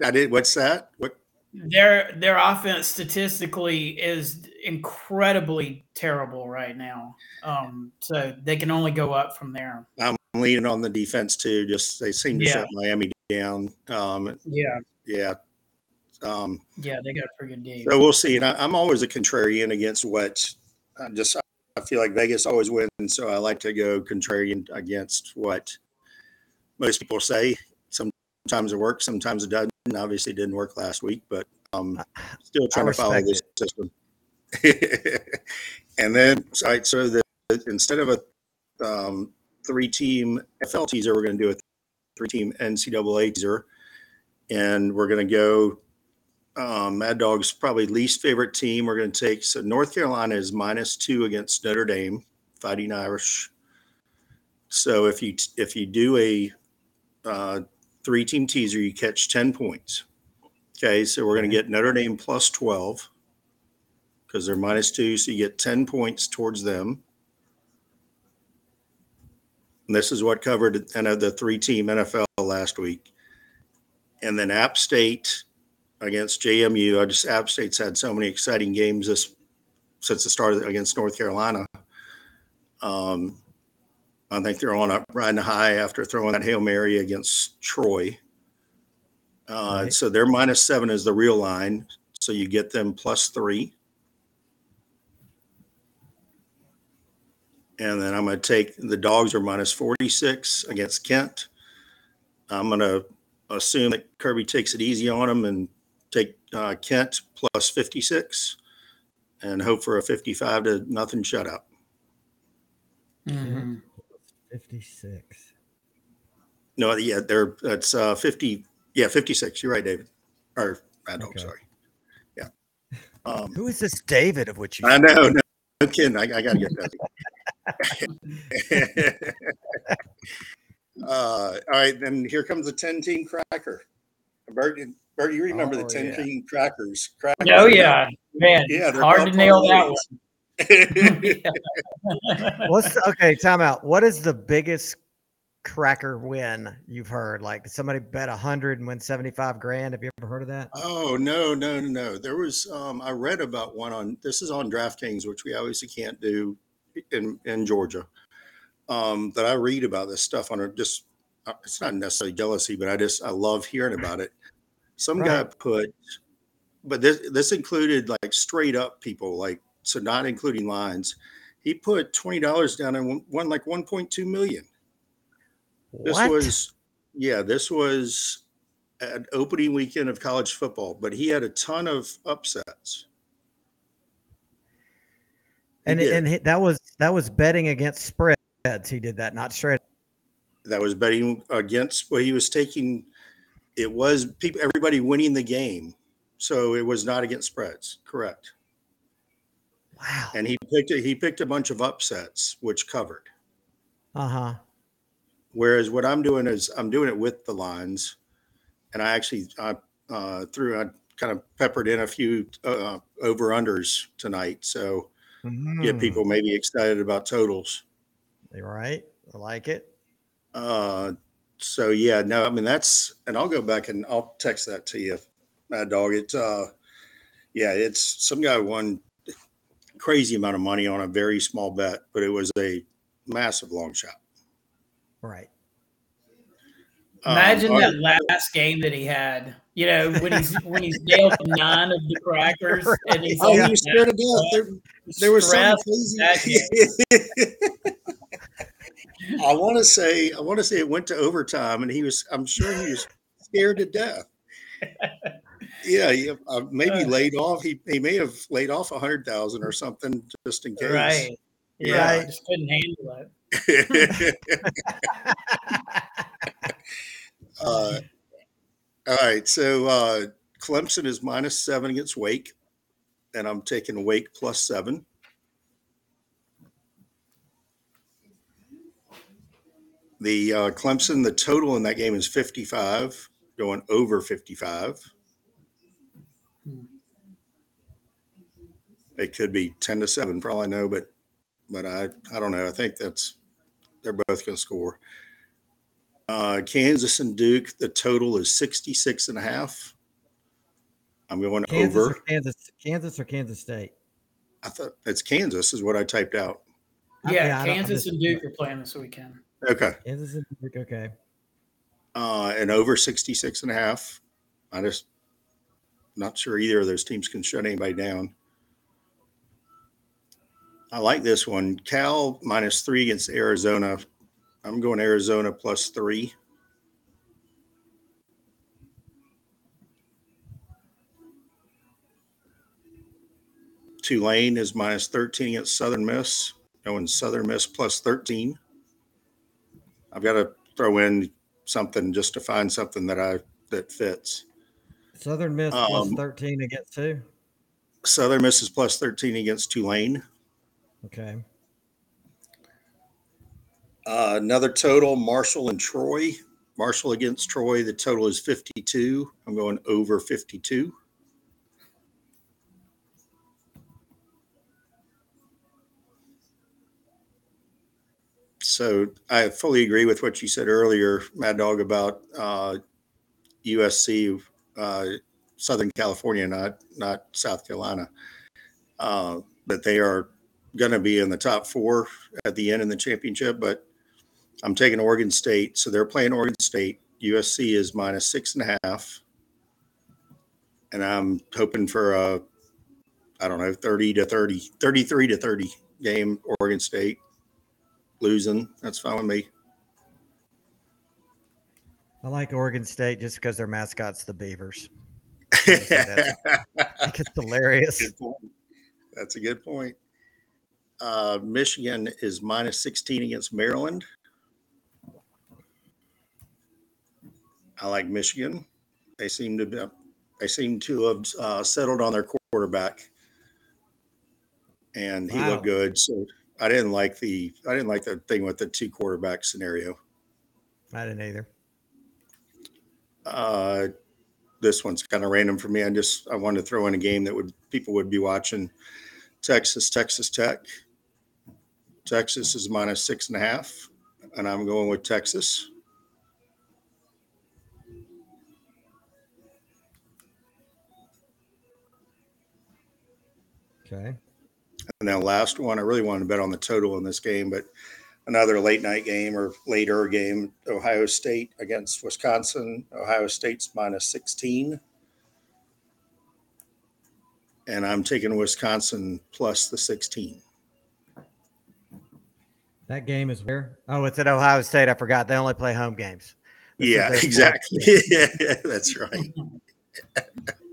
I did. What's that? What? Their their offense statistically is incredibly terrible right now. Um, so they can only go up from there. I'm leaning on the defense too. Just they seem to yeah. shut Miami down. Um, yeah. Yeah. Um, yeah, they got a pretty good game. So we'll see. And I, am always a contrarian against what I just I feel like Vegas always wins, so I like to go contrarian against what most people say. Sometimes it works, sometimes it doesn't. Obviously, it didn't work last week, but um, still trying to follow this it. system. and then, so, so the, instead of a um, three-team FL teaser, we're going to do a three-team NCAA teaser, and we're going to go um, Mad Dawg's probably least favorite team. We're going to take so North Carolina is minus two against Notre Dame, Fighting Irish. So if you if you do a uh, three team teaser, you catch ten points. Okay, so we're going to get Notre Dame plus twelve because they're minus two, so you get ten points towards them. And this is what covered the three team NFL last week. And then App State against JMU. I just App State's had so many exciting games this since the start against North Carolina. Um, I think they're on a riding high after throwing that hail mary against Troy. Uh, right. So their minus seven is the real line. So you get them plus three. And then I'm going to take the dogs are minus 46 against Kent. I'm going to assume that Kirby takes it easy on them and take uh, Kent plus 56 and hope for a 55 to nothing shutout. Mhm. 56. No, yeah, they're that's uh 50. Yeah, 56. You're right, David. Or Mad Dawg, Okay. sorry. Yeah. Um, Who is this David of which you I know, no, no kidding. I, I gotta get that. uh, all right, then here comes the 10 team cracker. Bert, Bert, you remember the Oh, 10 yeah. team crackers? crackers Oh yeah, man. Yeah, they're hard to nail that one. What's the, okay? Time out. What is the biggest cracker win you've heard? Like somebody bet a hundred and win seventy five grand. Have you ever heard of that? Oh no, no, no, no. There was um I read about one on this is on DraftKings, which we obviously can't do in in Georgia. Um, that I read about this stuff on a just uh, it's not necessarily jealousy, but I just I love hearing about it. Some guy put, but this this included like straight up people, like so not including lines. He put twenty dollars down and won, won like one point two million. This what? was, yeah, this was an opening weekend of college football, but he had a ton of upsets. And and he- that was that was betting against spreads. He did that, not straight. that was betting against well, he was taking it was people everybody winning the game. So it was not against spreads, correct. Wow. And he picked a, he picked a bunch of upsets which covered. Uh huh. Whereas what I'm doing is I'm doing it with the lines, and I actually I uh, threw I kind of peppered in a few uh, over unders tonight, so get people maybe excited about totals. Right. I like it. Uh, so yeah, no, I mean that's, and I'll go back and I'll text that to you, Mad Dawg. It's uh, yeah, it's some guy won crazy amount of money on a very small bet, but it was a massive long shot. Right. Um, Imagine all that right. last game that he had. You know, when he's when he's nailed nine of the crackers and he's Oh, like, he was scared to death. There, there was stressed. crazy. I want to say, I want to say it went to overtime, and he was. I'm sure he was scared to death. Yeah, he, uh, maybe Uh. laid off. He he may have laid off a hundred thousand or something just in case. Right. Yeah, Right. I just couldn't handle it. uh, all right, so uh, Clemson is minus seven against Wake, and I'm taking Wake plus seven. The uh, Clemson, the total in that game is 55, going over 55. It could be 10 to 7 for all I know, but but I, I don't know. I think that's they're both going to score. Uh, Kansas and Duke, the total is 66 and a half. I'm going Kansas over. or Kansas, Kansas or Kansas State. I thought it's Kansas is what I typed out. I- Yeah, I Kansas and Duke are playing this weekend. Okay. Kansas and Duke. Okay. Uh, and over 66 and a half. I just not sure either of those teams can shut anybody down. I like this one. Cal minus three against Arizona. I'm going Arizona plus three. Tulane is minus 13 against Southern Miss. Going Southern Miss plus 13. I've got to throw in something just to find something that I that fits. Southern Miss Um, thirteen against two. Southern Miss is plus 13 against Tulane. Okay. Uh, another total, Marshall and Troy. Marshall against Troy, the total is 52. I'm going over 52. So I fully agree with what you said earlier, Mad Dawg, about uh, USC, uh, Southern California, not not South Carolina. Uh, but they are going to be in the top four at the end in the championship. But I'm taking Oregon State, so they're playing Oregon State. USC is minus six and a half, and I'm hoping for a, I don't know, 30 to 30, 33 to 30 game Oregon State. losing. That's fine with me. I like Oregon State just because their mascot's the Beavers. I think it's hilarious. That's a good point. Uh, Michigan is minus 16 against Maryland. I like Michigan. They seem to be, they seem to have uh, settled on their quarterback, and he Wow. looked good. So I didn't like the I didn't like the thing with the two quarterback scenario. I didn't either. Uh, this one's kind of random for me. I just I wanted to throw in a game that would people would be watching. Texas, Texas Tech. Texas is minus six and a half, and I'm going with Texas. Okay. And then last one, I really wanted to bet on the total in this game, but another late night game or later game, Ohio State against Wisconsin. Ohio State's minus 16. And I'm taking Wisconsin plus the 16. That game is where? Oh, it's at Ohio State. I forgot. They only play home games. This is yeah, exactly. yeah, that's right.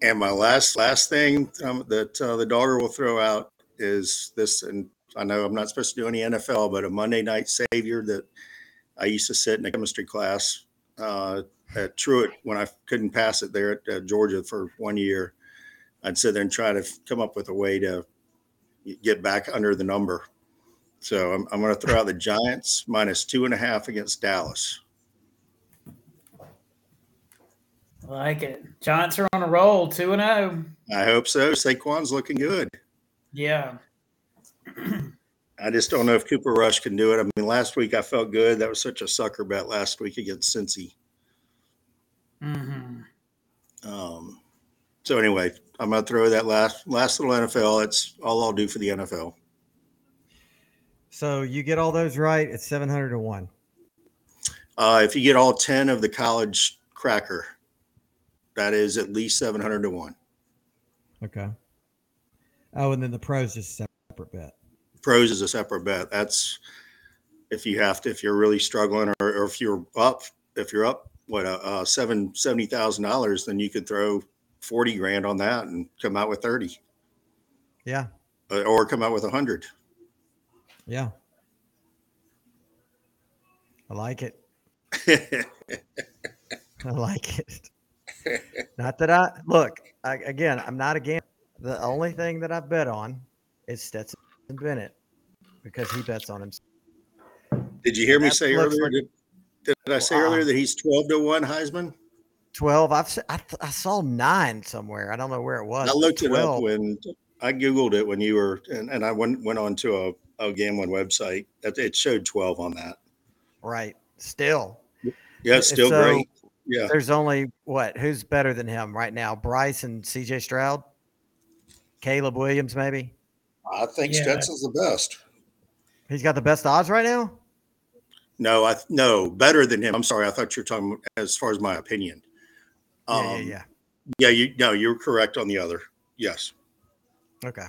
and my last last thing um, that uh, the daughter will throw out is this, and I know I'm not supposed to do any NFL, but a Monday night savior that I used to sit in a chemistry class uh, at Truett when I couldn't pass it there at uh, Georgia for one year. I'd sit there and try to come up with a way to get back under the number. So I'm, I'm going to throw out the Giants minus two and a half against Dallas. I like it. Giants are on a roll, two and zero. I hope so. Saquon's looking good. Yeah. I just don't know if Cooper Rush can do it. I mean, last week I felt good. That was such a sucker bet last week against Cincy. Mm-hmm. Um, so anyway, I'm going to throw that last last little NFL. That's all I'll do for the NFL. So you get all those right. It's 700 to 1. Uh, if you get all 10 of the college cracker, that is at least 700 to 1. Okay. Oh, and then the pros is a separate bet. Pros is a separate bet. That's if you have to, if you're really struggling or, or if you're up, if you're up, what, uh, uh, seven, $70,000, then you could throw 40 grand on that and come out with 30 Yeah. uh, or come out with 100. Yeah. I like it. I like it. Not that I look I, again. I'm not a gambler. The only thing that I've bet on is Stetson Bennett because he bets on himself. Did you hear me say earlier? like- did, did I say Wow. earlier that he's 12 to 1 Heisman? Twelve. I've I, th- I saw nine somewhere. I don't know where it was. I looked it up when I Googled it when you were, and, and I went, went on to a, a gambling website. It it showed 12 on that. Right. Still, Yeah, still So- uh, great. Yeah. there's only what? Who's better than him right now? Bryce and C.J. Stroud, Caleb Williams, maybe. I think Yeah. Stetson's the best. He's got the best odds right now. No, I no better than him. I'm sorry. I thought you were talking as far as my opinion. Yeah, Um, yeah, yeah. yeah. You no, you're correct on the other. Yes. Okay.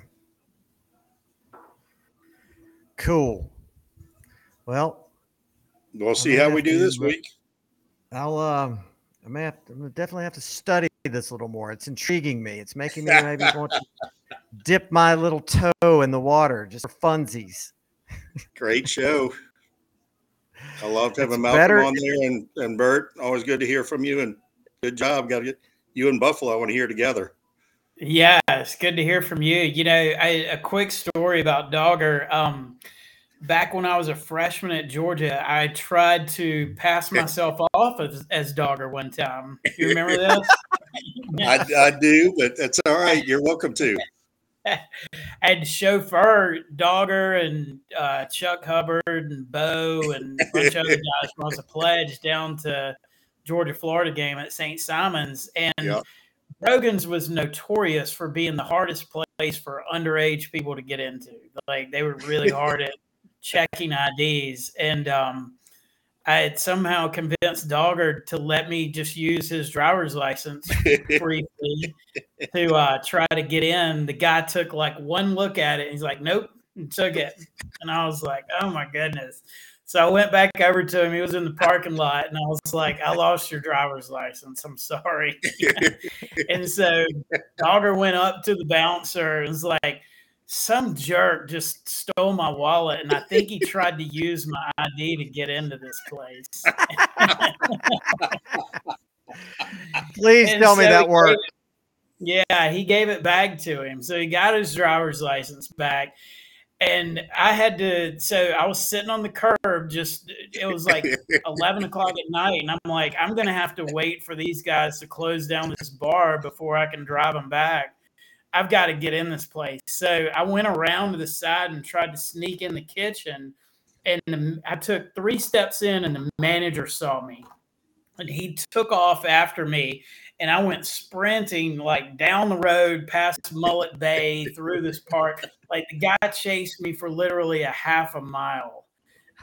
Cool. Well, We'll see how we do this but- week. I'll um, I may have to, I'm gonna definitely have to study this a little more. It's intriguing me. It's making me maybe want to dip my little toe in the water just for funsies. Great show. I loved having It's Malcolm better- on there and, and Bert. Always good to hear from you and good job. Got to get you and Buffalo. I want to hear together. Yeah, it's good to hear from you. You know, I, a quick story about Dogger. Um, back when I was a freshman at Georgia, I tried to pass myself off as, as Dogger one time. You remember this? I, I do, but that's all right. You're welcome to. Had chauffeur Dogger and uh, Chuck Hubbard and Bo and a bunch of other guys was a pledge down to Georgia Florida game at St. Simon's. And Yep. Brogan's was notorious for being the hardest place for underage people to get into. Like they were really hard at checking IDs. And um, I had somehow convinced Dogger to let me just use his driver's license briefly to uh, try to get in. The guy took like one look at it. And he's like, "Nope, and took it. And I was like, oh my goodness. So I went back over to him. He was in the parking lot, and I was like, I lost your driver's license. I'm sorry. and so Dogger went up to the bouncer and was like, some jerk just stole my wallet, and I think he tried to use my ID to get into this place. Please And tell me that worked. it- Yeah, he gave it back to him. So he got his driver's license back. And I had to, so I was sitting on the curb, just, it was like 11 o'clock at night. And I'm like, I'm going to have to wait for these guys to close down this bar before I can drive them back. I've got to get in this place. So I went around to the side and tried to sneak in the kitchen. And the- I took three steps in, and the manager saw me. And he took off after me and I went sprinting like down the road past Mullet Bay through this park. Like the guy chased me for literally a half a mile.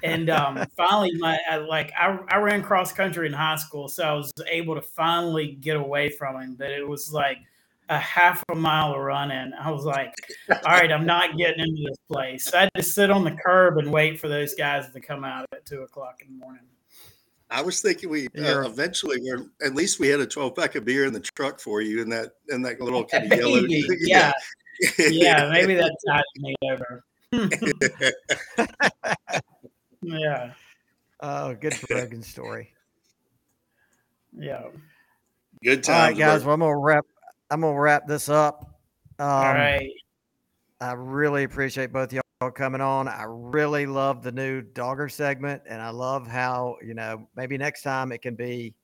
And um, finally, my I, like I, I ran cross country in high school, so I was able to finally get away from him. But it was like a half a mile of running. I was like, "All right, I'm not getting into this place." I had to sit on the curb and wait for those guys to come out at two o'clock in the morning. I was thinking we You're- uh, eventually we're at least we had a 12 pack of beer in the truck for you in that in that little kind of yellow. Maybe, yeah, yeah, maybe that tied me over. yeah, Oh, good Brogan story. yeah. Good time. times. right, guys. Well, I'm gonna wrap. I'm gonna wrap this up. Um, All right. I really appreciate both y'all coming on. I really love the new Dogger segment, and I love how you know maybe next time it can be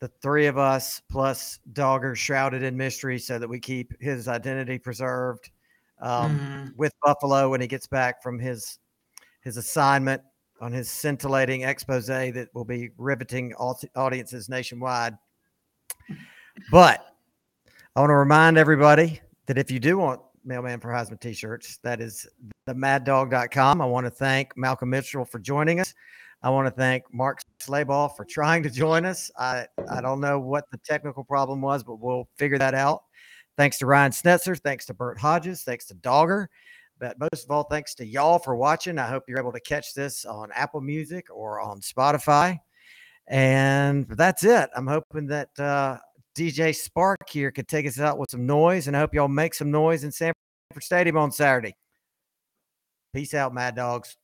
the three of us plus Dogger shrouded in mystery, so that we keep his identity preserved um, Mhm. with Buffalo when he gets back from his his assignment on his scintillating expose that will be riveting audiences nationwide. But I want to remind everybody that if you do want Mailman for Heisman t-shirts, that is themaddawg.com. I want to thank Malcolm Mitchell for joining us. I want to thank Mark Schlabach for trying to join us. I, I don't know what the technical problem was, but we'll figure that out. Thanks to Ryan Snetzer. Thanks to Bert Hodges. Thanks to Dogger. But most of all, thanks to y'all for watching. I hope you're able to catch this on Apple Music or on Spotify. And that's it. I'm hoping that uh, DJ Spark here could take us out with some noise, and I hope y'all make some noise in Sanford Stadium on Saturday. Peace out, Mad Dawgs.